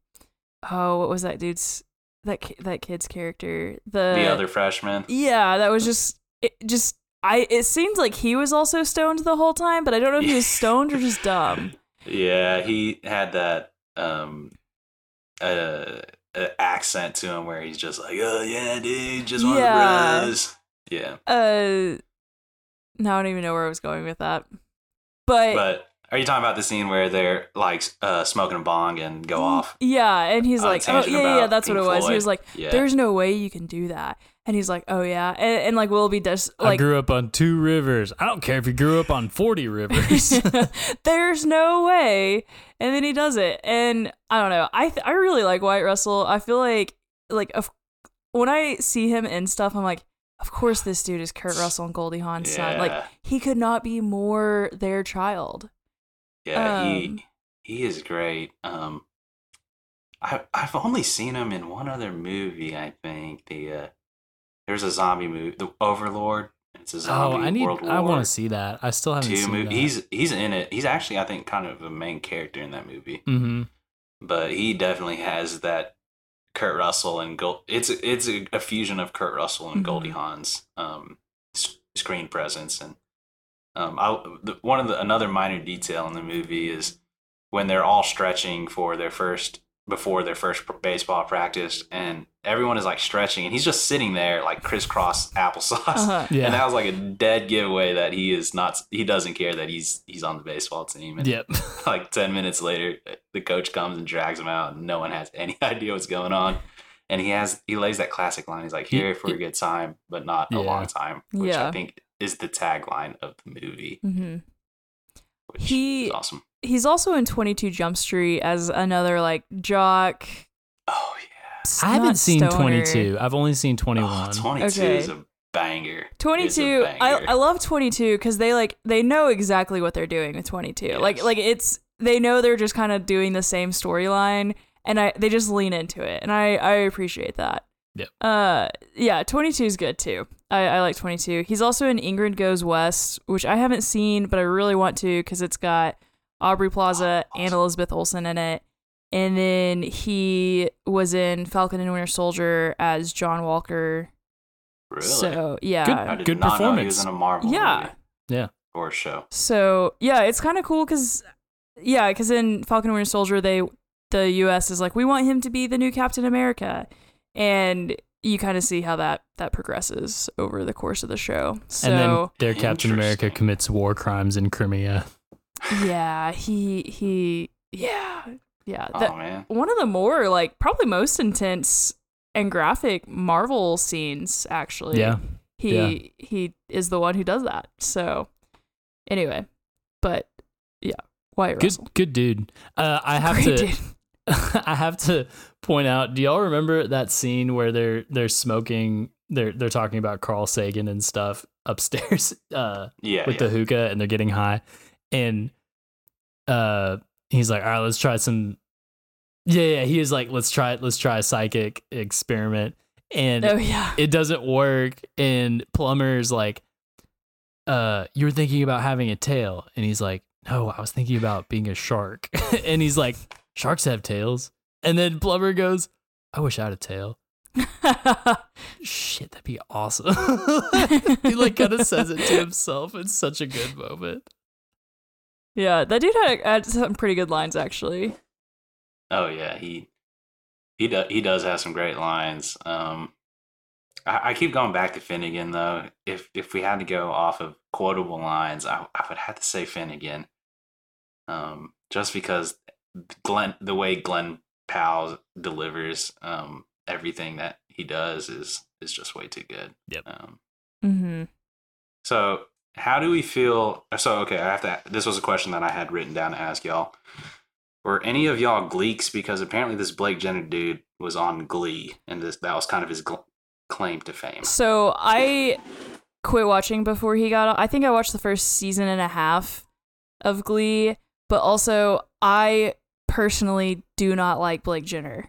oh, what was that dude's that ki- that kid's character? The The other freshman. yeah, that was just it. Just I. It seems like he was also stoned the whole time, but I don't know if he was stoned or just dumb. Yeah, he had that um uh, uh accent to him where he's just like, "Oh yeah, dude, just one Yeah. bros." Yeah, Uh, now I don't even know where I was going with that. But, but are you talking about the scene where they're like uh smoking a bong and go off? yeah, and he's like, oh yeah, yeah, yeah, about that's what it Pink was. He was like, Yeah, there's no way you can do that. And he's like, oh yeah. And, and like Willoughby does I grew up on two rivers. I don't care if you grew up on 40 rivers. there's no way. And then he does it. And I don't know. I th- I really like Wyatt Russell. I feel like like of when I see him in stuff, I'm like, of course this dude is Kurt Russell and Goldie Hawn's son. Like he could not be more their child. Yeah, Um, he he is great. Um, I I've only seen him in one other movie. I think the uh, there's a zombie movie, The Overlord. It's a Oh, zombie I need. World War I want to see that. I still haven't seen movie. that. He's he's in it. He's actually I think kind of a main character in that movie. hmm But he definitely has that Kurt Russell and Gold. It's a, it's a, a fusion of Kurt Russell and Goldie Mhm. Hawn's um, screen presence and um, I, the, one of the another minor detail in the movie is when they're all stretching for their first before their first baseball practice, and everyone is like stretching, and he's just sitting there like crisscross applesauce. Uh-huh. Yeah. And that was like a dead giveaway that he is not. He doesn't care that he's he's on the baseball team. And Yep. like 10 minutes later the coach comes and drags him out and no one has any idea what's going on and he has he lays that classic line he's like here for a good time but not a long time which Yeah. i think is the tagline of the movie hmm which He- is awesome He's also in 22 Jump Street as another like jock. oh yeah I haven't seen stoner. 22. I've only seen 21. oh, 22 Okay. is a banger 22 I, banger. I love 22 because they like they know exactly what they're doing with 22 like Yes. like it's they know they're just kind of doing the same storyline and i they just lean into it and i i appreciate that Yep. uh yeah 22 is good too i i like 22 he's also in ingrid goes west which i haven't seen but i really want to because it's got aubrey plaza Oh, and elizabeth olsen in it and then he was in falcon and winter soldier as john walker really so yeah i did Good not know he was performance. in a marvel Yeah. movie Yeah. or show So yeah, it's kind of cool because yeah, because in Falcon and Winter Soldier, they the U.S. is like we want him to be the new Captain America, and you kind of see how that that progresses over the course of the show. So and then their Captain America commits war crimes in Crimea. yeah, he he yeah yeah. oh that, man one of the more like probably most intense and graphic Marvel scenes actually. Yeah. He Yeah. he is the one who does that. So anyway, but yeah, Wyatt Good, Russell. good dude. Uh, I have Great to. dude. I have to point out. Do y'all remember that scene where they're they're smoking? They're they're talking about Carl Sagan and stuff upstairs uh, yeah, with yeah. the hookah, and they're getting high, and uh, he's like, "All right, let's try some." Yeah, yeah. He was like, "Let's try let's try a psychic experiment," and Oh yeah. it doesn't work and Plummer's like uh you were thinking about having a tail and he's like no i was thinking about being a shark and he's like sharks have tails and then Plummer goes i wish i had a tail shit that'd be awesome he like kind of says it to himself it's such a good moment yeah, that dude had, had some pretty good lines actually. Oh yeah, he he does he does have some great lines. Um, I, I keep going back to Finnegan though. If if we had to go off of quotable lines, I, I would have to say Finnegan. Um, just because Glen, the way Glen Powell delivers um everything that he does is is just way too good. Yep. Um, Mm-hmm. so how do we feel? So okay, I have to. This was a question that I had written down to ask y'all. Were any of y'all Gleeks? Because apparently this Blake Jenner dude was on Glee, and this that was kind of his gl- claim to fame. So I quit watching before he got. on. I think I watched the first season and a half of Glee, but also I personally do not like Blake Jenner.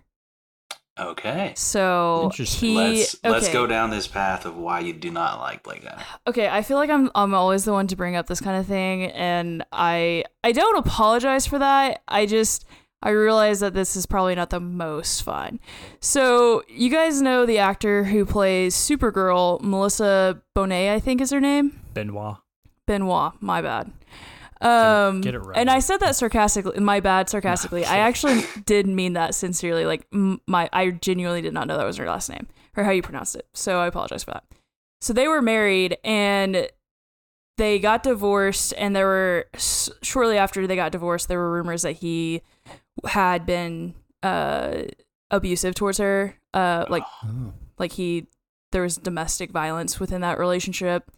Okay, So Interesting. he let's okay. let's go down this path of why you do not like Blake Jenner. Okay, I feel like I'm I'm always the one to bring up this kind of thing and I I don't apologize for that. I just I realize that this is probably not the most fun. So, you guys know the actor who plays Supergirl, Melissa Bonet, I think is her name. benoist Benoist, my bad. Um, get it right. And I said that sarcastically. My bad, sarcastically. I actually did mean that sincerely. Like my, I genuinely did not know that was her last name or how you pronounced it. So I apologize for that. So they were married and they got divorced. And there were shortly after they got divorced, there were rumors that he had been uh, abusive towards her. Uh, like Oh. like he there was domestic violence within that relationship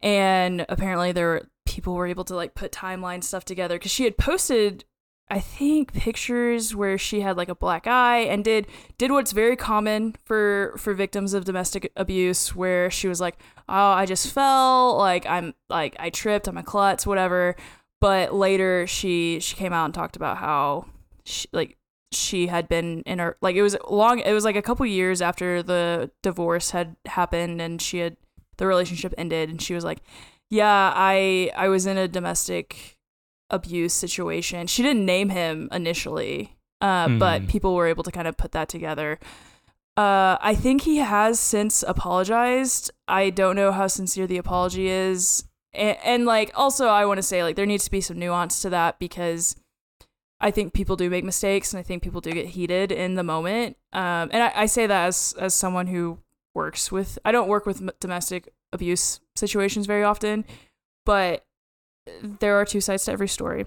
and apparently there were people were able to like put timeline stuff together because she had posted I think pictures where she had like a black eye and did did what's very common for for victims of domestic abuse where she was like, "Oh, I just fell, like I'm like I tripped, I'm a klutz, whatever." But later she she came out and talked about how she like she had been in her like it was long it was like a couple years after the divorce had happened and she had the relationship ended and she was like, "Yeah, I I was in a domestic abuse situation. She didn't name him initially, uh, but Mhm. people were able to kind of put that together. Uh, I think he has since apologized. I don't know how sincere the apology is. And, and like, also, I want to say, like, there needs to be some nuance to that because I think people do make mistakes and I think people do get heated in the moment. Um, and I, I say that as, as someone who works with, I don't work with domestic abuse situations very often, but there are two sides to every story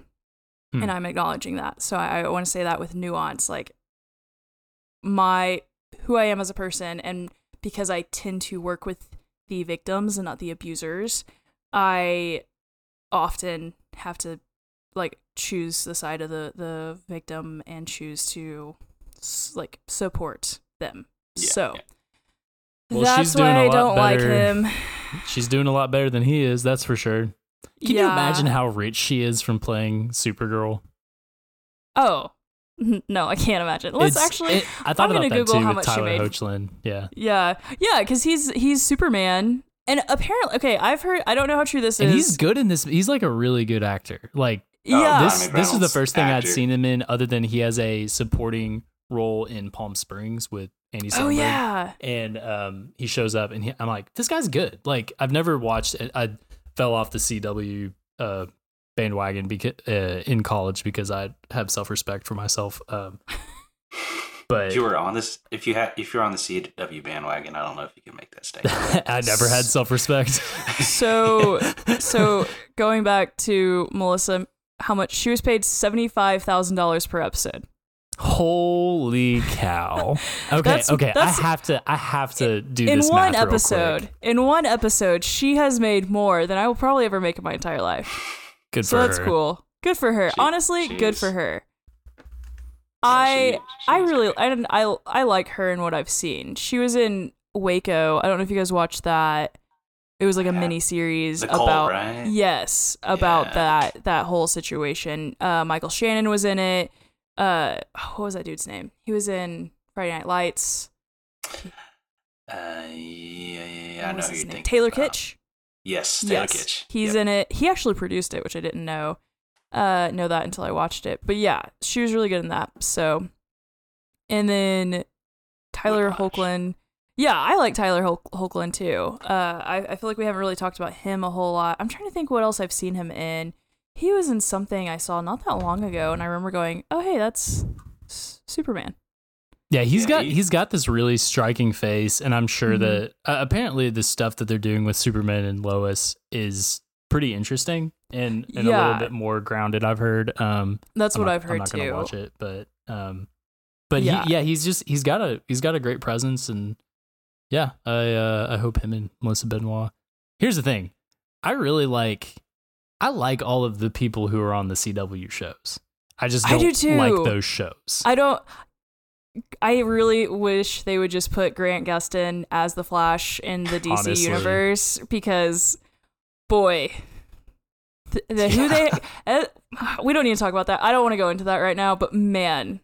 Hmm. and i'm acknowledging that so i, I want to say that with nuance like my who i am as a person and because i tend to work with the victims and not the abusers i often have to like choose the side of the the victim and choose to like support them Yeah, so yeah. Well, that's she's doing why a i lot don't like him She's doing a lot better than he is, that's for sure. Can you imagine how rich she is from playing Supergirl? oh no i can't imagine let's It's- actually it- I thought I'm about gonna that Google too how with much she Tyler made. Hoechlin. Yeah, Yeah, yeah, because he's he's Superman, and apparently, okay, I've heard. I don't know how true this and is. he's good in this. He's like a really good actor. Like Oh, Yeah, this, this is the first thing I'd seen him in, other than he has a supporting role in Palm Springs with Andy Samberg. oh yeah, and um, he shows up, and he, I'm like, this guy's good. Like I've never watched. it. I fell off the CW uh, bandwagon because uh, in college because I have self respect for myself. Um, but If you were on this, if you had, if you're on the CW bandwagon, I don't know if you can make that statement. I never had self respect. So so going back to Melissa, how much she was paid seventy five thousand dollars per episode. Holy cow! Okay, That's- okay. I have to. I have to do in this one math real episode, quick. in one episode, she has made more than I will probably ever make in my entire life. Good So for her. So that's cool. Good for her. She- Honestly, good for her. I she- I really. I didn't I I like her and what I've seen. She was in Waco. I don't know if you guys watched that. It was like a Yeah. mini series The cult, about right? yes about Yeah. that that whole situation. Uh, Michael Shannon was in it. Uh, what was that dude's name? He was in Friday Night Lights. Uh, yeah, yeah, yeah. I know who you think. Taylor about. Kitsch. Yes, Taylor yes, Kitsch. he's Yep. in it. He actually produced it, which I didn't know. Uh, know that until I watched it. But yeah, she was really good in that. So, and then Tyler Whiplash. Hoechlin. Yeah, I like Tyler Hol- Hoechlin too. Uh, I I feel like we haven't really talked about him a whole lot. I'm trying to think what else I've seen him in. He was in something I saw not that long ago, and I remember going, "Oh, hey, that's S- Superman." Yeah, he's Yeah, got he- he's got this really striking face, and I'm sure Mhm. that uh, apparently the stuff that they're doing with Superman and Lois is pretty interesting and, and a little bit more grounded. I've heard. Um, That's I'm what not- I've heard I'm not gonna too. watch it, but um, but Yeah. he, yeah, he's just he's got a he's got a great presence, and yeah, I uh, I hope him and Melissa Benoist. Here's the thing, I really like I like all of the people who are on the CW shows. I just I don't do too. like those shows. I don't. I really wish they would just put Grant Gustin as the Flash in the DC Honestly. universe because, boy, th- the, who they eh, we don't need to talk about that. I don't want to go into that right now. But man,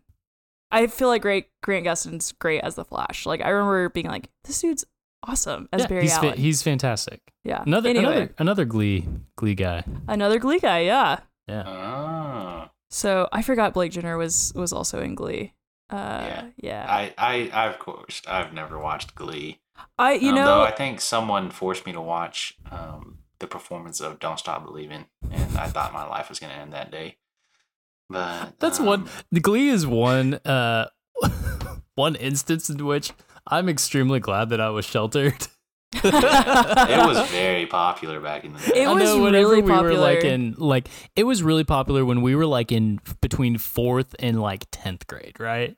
I feel like great Grant Gustin's great as the Flash. Like I remember being like, this dude's awesome as yeah, Barry he's fa- Allen. he's fantastic. yeah. Another anyway, another another Glee Glee guy. another Glee guy. Yeah. Yeah. Oh. So I forgot Blake Jenner was was also in Glee. Uh, Yeah. yeah. I, I, I, of course, I've never watched Glee. I, you Um, know, though I think someone forced me to watch um, the performance of "Don't Stop Believing," and I thought my life was going to end that day. But That's um, one. The Glee is one. Uh, one instance in which I'm extremely glad that I was sheltered. It was very popular back in the day. It I was know whenever really we were like in like it was really popular when we were like in between fourth and like tenth grade, right?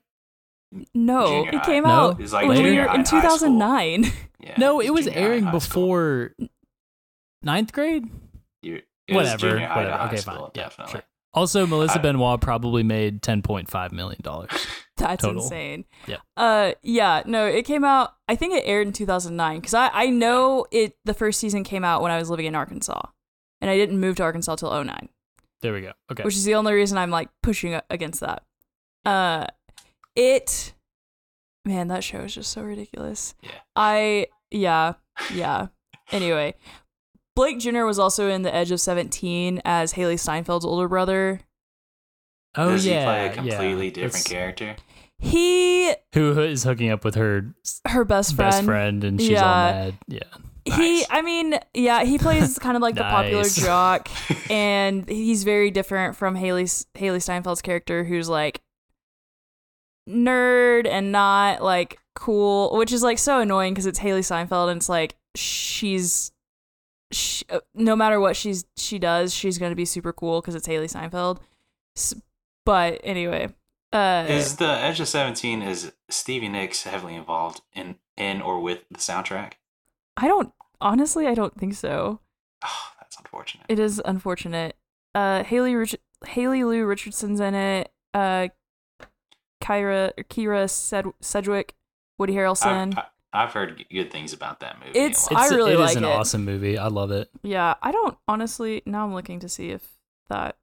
No, Junior it high. came No? out It was like when we were high, in 2009. Yeah, no, it was junior high, airing high school. before ninth grade. You- it was whatever, junior high to whatever. high Okay, school, fine. Yeah, definitely. sure. Also, Melissa I- Benoist probably made ten point five million dollars. That's Total. insane. Yeah. Uh, yeah. No, it came out. I think it aired in 2009 because I I know it. The first season came out when I was living in Arkansas, and I didn't move to Arkansas till 09, There we go. Okay. which is the only reason I'm like pushing against that. Uh, it, man, that show is just so ridiculous. Yeah. I yeah yeah. Anyway, Blake Jenner was also in The Edge of 17 as Hailee Steinfeld's older brother. oh Does yeah, he play a yeah. completely different It's- character? He Who who is hooking up with her her best friend. best friend, and she's all Yeah. mad. Yeah. He, Nice. I mean, yeah, he plays kind of like the popular Nice. jock, and he's very different from Haley Hailee Steinfeld's character, who's like nerd and not like cool, which is like so annoying because it's Hailee Steinfeld, and it's like she's, she, uh, no matter what she's she does, she's gonna be super cool because it's Hailee Steinfeld. S- But anyway, uh, Is the Edge of Seventeen is Stevie Nicks heavily involved in in or with the soundtrack? I don't honestly, I don't think so. Oh, that's unfortunate. It is unfortunate. Uh, Haley Rich- Haley Lu Richardson's in it. Uh, Kyra Kira Sed- Sedgwick, Woody Harrelson. I've, I- I've heard good things about that movie. a It's- lot. I It's, really it is like an it. awesome movie. I love it. yeah, I don't honestly. Now I'm looking to see if that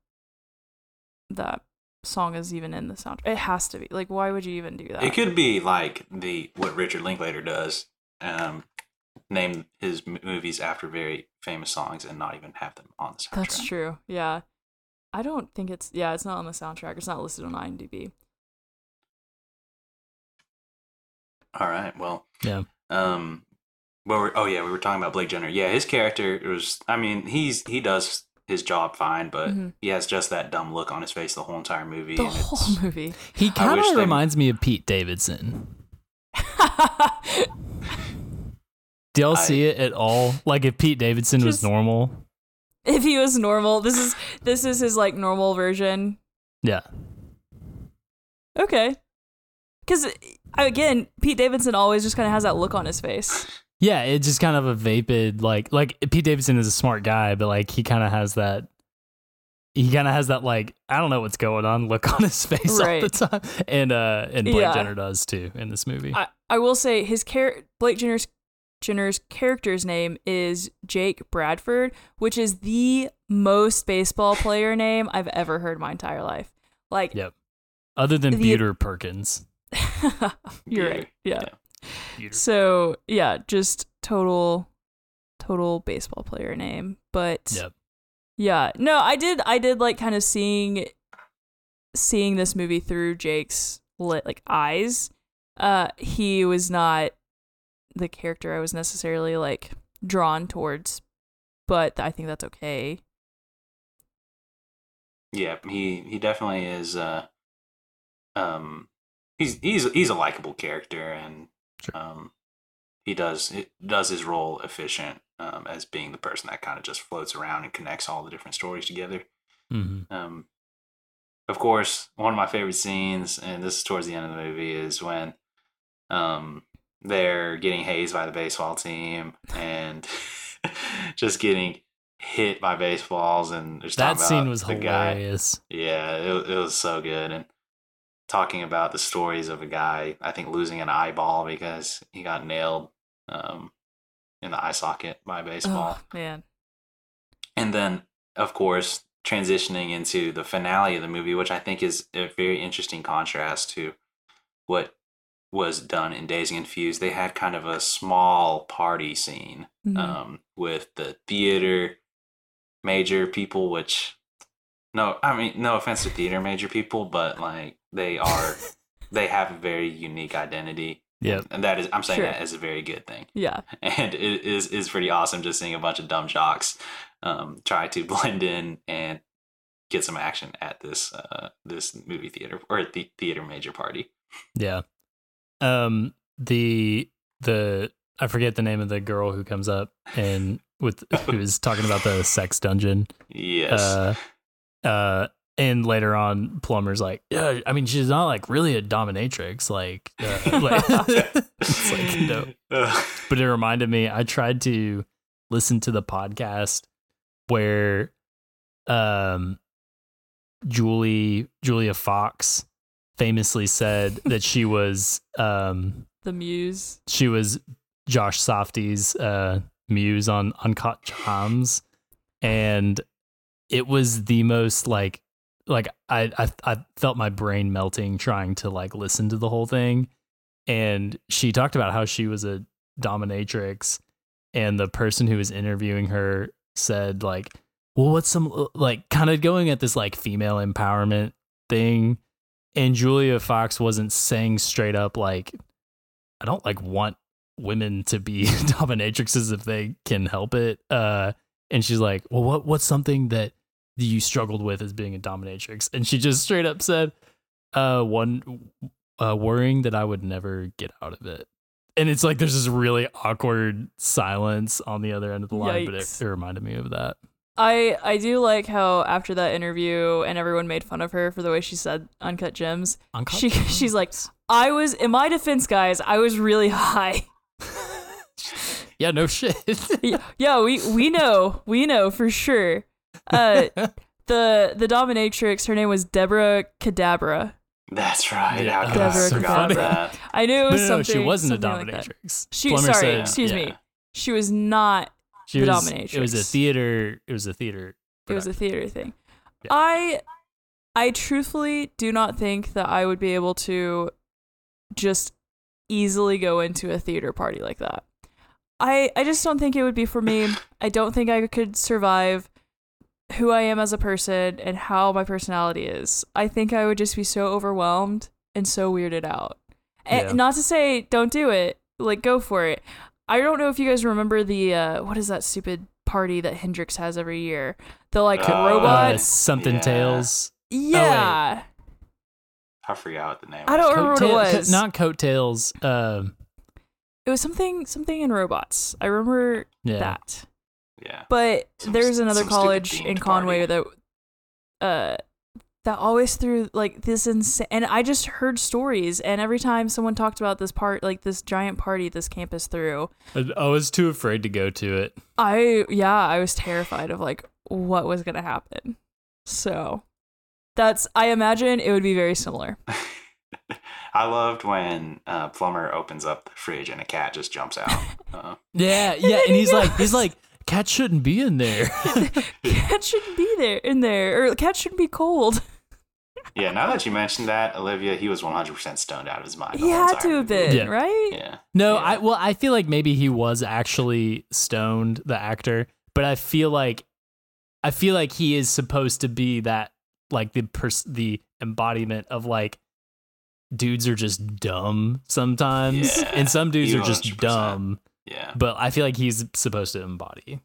that song is even in the soundtrack. It has to be. Like, why would you even do that? It could be like the what Richard Linklater does, um, name his movies after very famous songs and not even have them on the soundtrack. That's true. Yeah. I don't think it's yeah, it's not on the soundtrack. It's not listed on IMDb. All right. Well, Yeah. um, well, we're, oh yeah, we were talking about Blake Jenner. Yeah, his character was. I mean, he's he does his job fine, but Mhm. he has just that dumb look on his face the whole entire movie. The and whole movie. He kind wish of they- reminds me of Pete Davidson. Do y'all I- see it at all? Like if Pete Davidson was normal? if he was normal, this is this is his like normal version. Yeah. Okay. Because again, Pete Davidson always just kind of has that look on his face. Yeah, it's just kind of a vapid like like Pete Davidson is a smart guy, but like he kind of has that he kind of has that like I don't know what's going on look on his face all Right. the time, and uh and Blake Yeah. Jenner does too in this movie. I, I will say his char- Blake Jenner's Jenner's character's name is Jake Bradford, which is the most baseball player name I've ever heard my entire life. Like, Yep. Other than the- Beuter Perkins. You're right. Yeah. Beuter. So yeah, just total, total baseball player name. But Yep. Yeah. No, I did I did like kind of seeing seeing this movie through Jake's lit like eyes. Uh he was not the character I was necessarily like drawn towards, but I think that's okay. Yeah, he he definitely is. Uh, um, he's he's he's a likable character, and Sure. um, he does it does his role efficient um, as being the person that kind of just floats around and connects all the different stories together. hmm Um, of course, one of my favorite scenes, and this is towards the end of the movie, is when um, they're getting hazed by the baseball team and just getting hit by baseballs, and That scene was the guy. hilarious. Yeah, it, it was so good, and talking about the stories of a guy, I think losing an eyeball because he got nailed um, in the eye socket by a baseball Oh, man. and then of course transitioning into the finale of the movie which i think is a very interesting contrast to what was done in Dazed and Confused. They had kind of a small party scene Mhm. um, with the theater major people, which no, I mean no offense to theater major people, but like they are, they have a very unique identity. Yeah. and that is I'm saying Sure. that as a very good thing yeah. and it is is pretty awesome just seeing a bunch of dumb jocks um, try to blend in and get some action at this uh, this movie theater or the theater major party. Yeah. Um the the I forget the name of the girl who comes up and with who is talking about the sex dungeon. Yes, Uh uh and later on Plummer's like, Yeah, I mean she's not like really a dominatrix, like, uh, like it's like no. But it reminded me I tried to listen to the podcast where um Julie Julia Fox famously said that she was um The muse. she was Josh Safdie's uh muse on Uncut Gems and it was the most like like I, I I felt my brain melting trying to like listen to the whole thing. And she talked about how she was a dominatrix and the person who was interviewing her said like well what's some like kind of going at this like female empowerment thing. And Julia Fox wasn't saying straight up like I don't like want women to be dominatrixes if they can help it uh and she's like well what what's something that you struggled with as being a dominatrix and she just straight up said uh one uh worrying that I would never get out of it and it's like there's this really awkward silence on the other end of the line but it, it reminded me of that I I do like how after that interview and everyone made fun of her for the way she said uncut gems. Uncut She Gems. she's like, I was in my defense, guys. I was really high. yeah no shit yeah, yeah, we we know, we know for sure. Uh, the the dominatrix, her name was Deborah Cadabra. That's right. Yeah, How could I that's so forgot funny. that? I knew it was no, no, something. she wasn't a something like dominatrix She Plummer sorry, said- excuse yeah. me. She was not. She the was, It was a theater. It was a theater. It was a theater thing. Yeah. I I truthfully do not think that I would be able to just easily go into a theater party like that. I I just don't think it would be for me. I don't think I could survive who I am as a person and how my personality is. I think I would just be so overwhelmed and so weirded out. And Yeah. not to say don't do it, like go for it. I don't know if you guys remember the uh what is that stupid party that Hendrix has every year? The like Uh, Uh, robots. something Yeah. tails. Yeah. I forgot what the name. I don't was. remember what it Coattail- co- was. not coattails. Um, It was something something in robots. I remember yeah. that. Yeah. But Some- there's another college in Conway party. that uh that always threw like this insane and I just heard stories and every time someone talked about this part like this giant party this campus threw, I, I was too afraid to go to it. I yeah, I was terrified of like what was gonna happen. So that's I imagine it would be very similar. I loved when uh, Plummer opens up the fridge and a cat just jumps out. Uh, Yeah, yeah. And he's like, he's like, cat shouldn't be in there. cat shouldn't be there in there or cat shouldn't be cold. yeah, now that you mentioned that, Olivia, he was 100% stoned out of his mind. He had to have been, Yeah. right? Yeah. no, Yeah. I well, I feel like maybe he was actually stoned, the actor, but I feel like, I feel like he is supposed to be that, like the pers- the embodiment of like, dudes are just dumb sometimes, Yeah, and some dudes he are just 100%. dumb. Yeah. but I feel like he's supposed to embody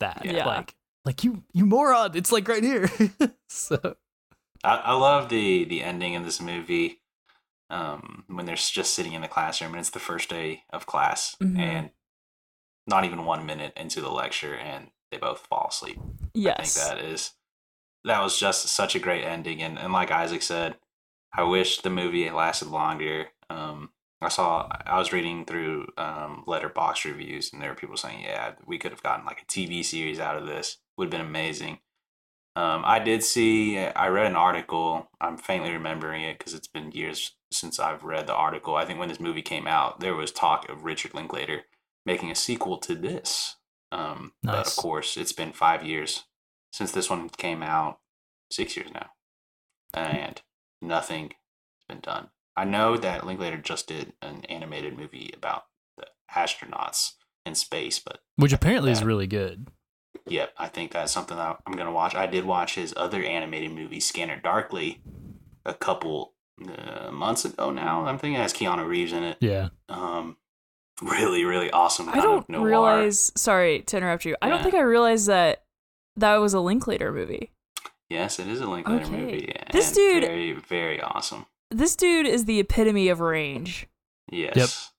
that. Yeah. Like, like you, you moron! It's like right here. so I, I love the the ending of this movie um, when they're just sitting in the classroom and it's the first day of class Mhm. and not even one minute into the lecture and they both fall asleep. Yes. I think that is that was just such a great ending and, and like Isaac said, I wish the movie lasted longer. Um, I saw I was reading through um, Letterboxd reviews and there were people saying, yeah, we could have gotten like a TV series out of this. Would have been amazing. Um, I did see, I read an article. I'm faintly remembering it because it's been years since I've read the article. I think when this movie came out, there was talk of Richard Linklater making a sequel to this. Um, But of course, it's been five years since this one came out, six years now, and nothing has been done. I know that Linklater just did an animated movie about the astronauts in space, but which apparently is really good. Yep, I think that's something that I'm gonna watch. I did watch his other animated movie, Scanner Darkly, a couple uh, months ago. Now I'm thinking it has Keanu Reeves in it. Yeah. Um, really, really awesome. I don't of noir. realize. Sorry to interrupt you. I don't think I realized that that was a Linklater movie. Yes, it is a Linklater Okay. movie. This dude- very, very awesome. This dude is the epitome of range. Yes.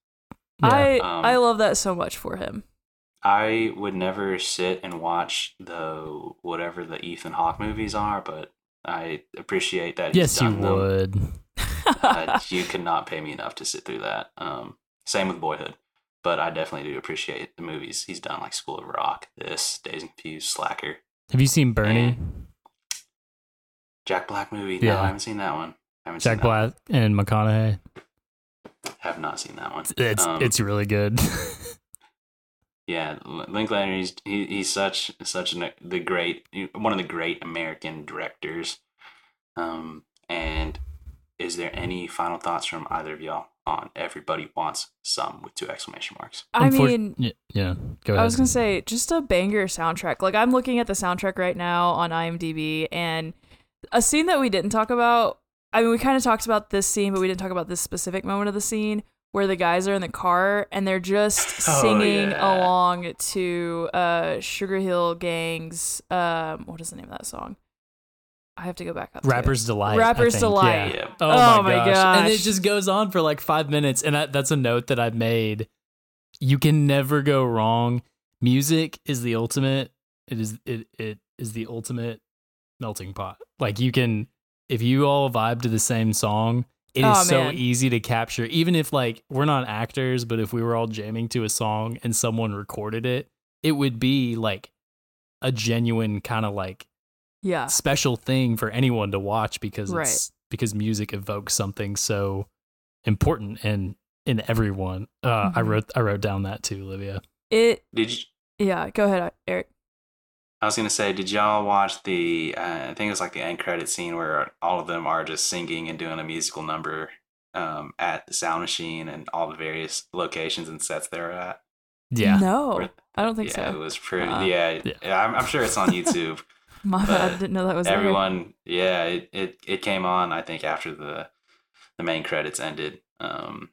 Yeah. I Um, I love that so much for him. I would never sit and watch the whatever the Ethan Hawke movies are, but I appreciate that. He's yes, you them. would. uh, you could not pay me enough to sit through that. Um, same with Boyhood, but I definitely do appreciate the movies he's done, like School of Rock, this, Dazed and Confused, Slacker. Have you seen Bernie? Jack Black movie. No, Yeah. I haven't seen that one. I haven't Jack seen that. Black and McConaughey. Have not seen that one. It's Um, it's really good. Yeah, L- Linklater. He's he, he's such such an, the great one of the great American directors. Um, and is there any final thoughts from either of y'all on Everybody Wants Some with two exclamation marks? I Unfor- mean, yeah, yeah, go ahead. I was gonna say just a banger soundtrack. Like I'm looking at the soundtrack right now on IMDb, and a scene that we didn't talk about. I mean, we kind of talked about this scene, but we didn't talk about this specific moment of the scene where the guys are in the car and they're just Oh, singing yeah. along to uh, Sugarhill Gang's. Um, what is the name of that song? I have to go back up. to it. Rapper's Delight. I Rapper's think. Delight. Yeah. Yeah. Oh, Oh my, my gosh. And it just goes on for like five minutes. And I, that's a note that I've made. You can never go wrong. Music is the ultimate. It is it it is the ultimate melting pot. Like you can if you all vibe to the same song, it is Oh, so man. easy to capture. Even if like we're not actors, but if we were all jamming to a song and someone recorded it, it would be like a genuine kind of like Yeah. special thing for anyone to watch because Right. it's because music evokes something so important and in everyone. Uh, I Mhm. wrote I wrote down that too, Olivia. It. Did you? Yeah. Go ahead, Eric. I was gonna say, did y'all watch the? Uh, I think it was like the end credit scene where all of them are just singing and doing a musical number um, at the sound machine and all the various locations and sets they're at. Yeah. No, Where- I don't think yeah, it was pretty. Uh, yeah, yeah. I'm, I'm sure it's on YouTube. My bad. but Didn't know that was there. Everyone, yeah, it, it it came on. I think after the the main credits ended. Um,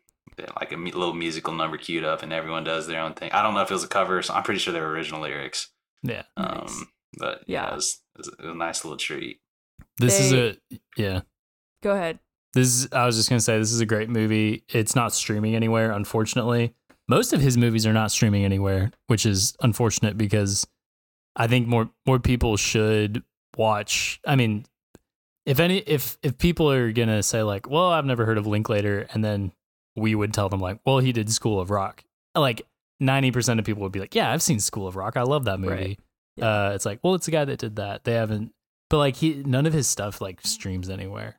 like a little musical number queued up, and everyone does their own thing. I don't know if it was a cover, so I'm pretty sure they were original lyrics. Yeah. Um, Nice. but Yeah. yeah, it was, it was a nice little treat. This is a yeah. Go ahead. This is I was just gonna say this is a great movie. It's not streaming anywhere, unfortunately. Most of his movies are not streaming anywhere, which is unfortunate because I think more more people should watch. I mean, if any if if people are gonna say like, well, I've never heard of Linklater, and then we would tell them like, well, he did School of Rock. Like ninety percent of people would be like, yeah, I've seen School of Rock. I love that movie. Right. Yeah. Uh, it's like, well, it's the guy that did that. They haven't, but like he none of his stuff like streams anywhere.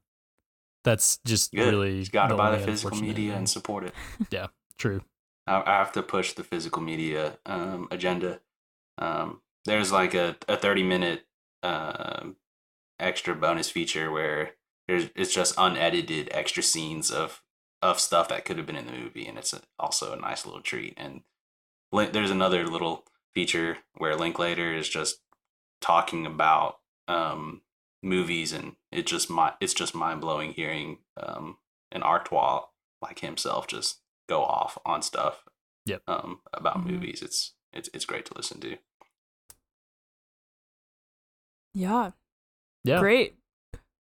That's just Good. really you got to buy the physical media thing. and support it. Yeah, true. I, I have to push the physical media um, agenda. Um, there's like a, a 30 minute um extra bonus feature where there's it's just unedited extra scenes of of stuff that could have been in the movie, and it's a, also a nice little treat. And Lin- there's another little feature where Linklater is just talking about um, movies, and it just mi- it's just mind blowing hearing um, an auteur like himself just go off on stuff. Yep. Um, about Mhm. movies, it's it's it's great to listen to. Yeah. Yeah. Great.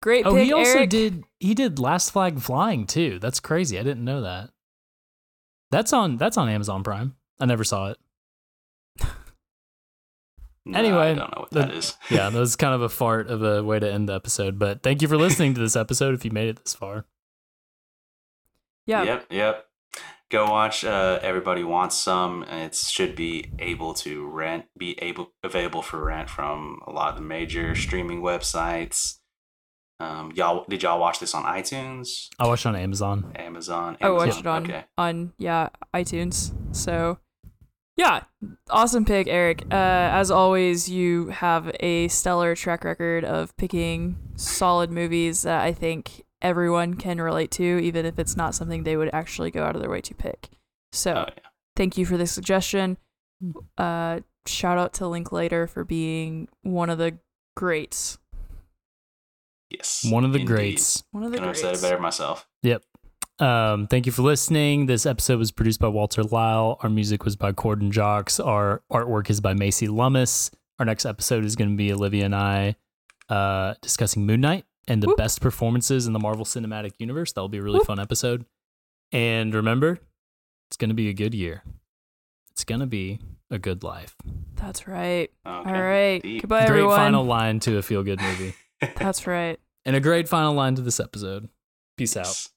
Great Oh, pick, he also Eric. did. He did Last Flag Flying too. That's crazy. I didn't know that. That's on. That's on Amazon Prime. I never saw it. No, Anyway, I don't know what the- that is. Yeah, that was kind of a fart of a way to end the episode. But thank you for listening to this episode. If you made it this far, Yeah. Yep, yep. Go watch uh, Everybody Wants Some, it should be able to rent, be able available for rent from a lot of the major streaming websites. Um, y'all, did y'all watch this on iTunes, I watched it on Amazon. Amazon? I watched it on Okay. on yeah iTunes. So yeah, awesome pick, Eric. Uh, as always, you have a stellar track record of picking solid movies that I think everyone can relate to, even if it's not something they would actually go out of their way to pick. So Oh, yeah. thank you for the suggestion. Uh, shout out to Linklater for being one of the greats. Yes. One of the indeed. greats. One of the Couldn't have said it better myself. Yep. Um, thank you for listening. This episode was produced by Walter Lyle. Our music was by Corden Jocks. Our artwork is by Macy Lummis. Our next episode is going to be Olivia and I uh, discussing Moon Knight and the Whoop. best performances in the Marvel Cinematic Universe. That'll be a really Whoop. fun episode. And remember, it's going to be a good year. It's going to be a good life. That's right. Okay. All right. Deep. Goodbye, great everyone. final line to a feel good movie. That's right. and a great final line to this episode. Peace out. Yes.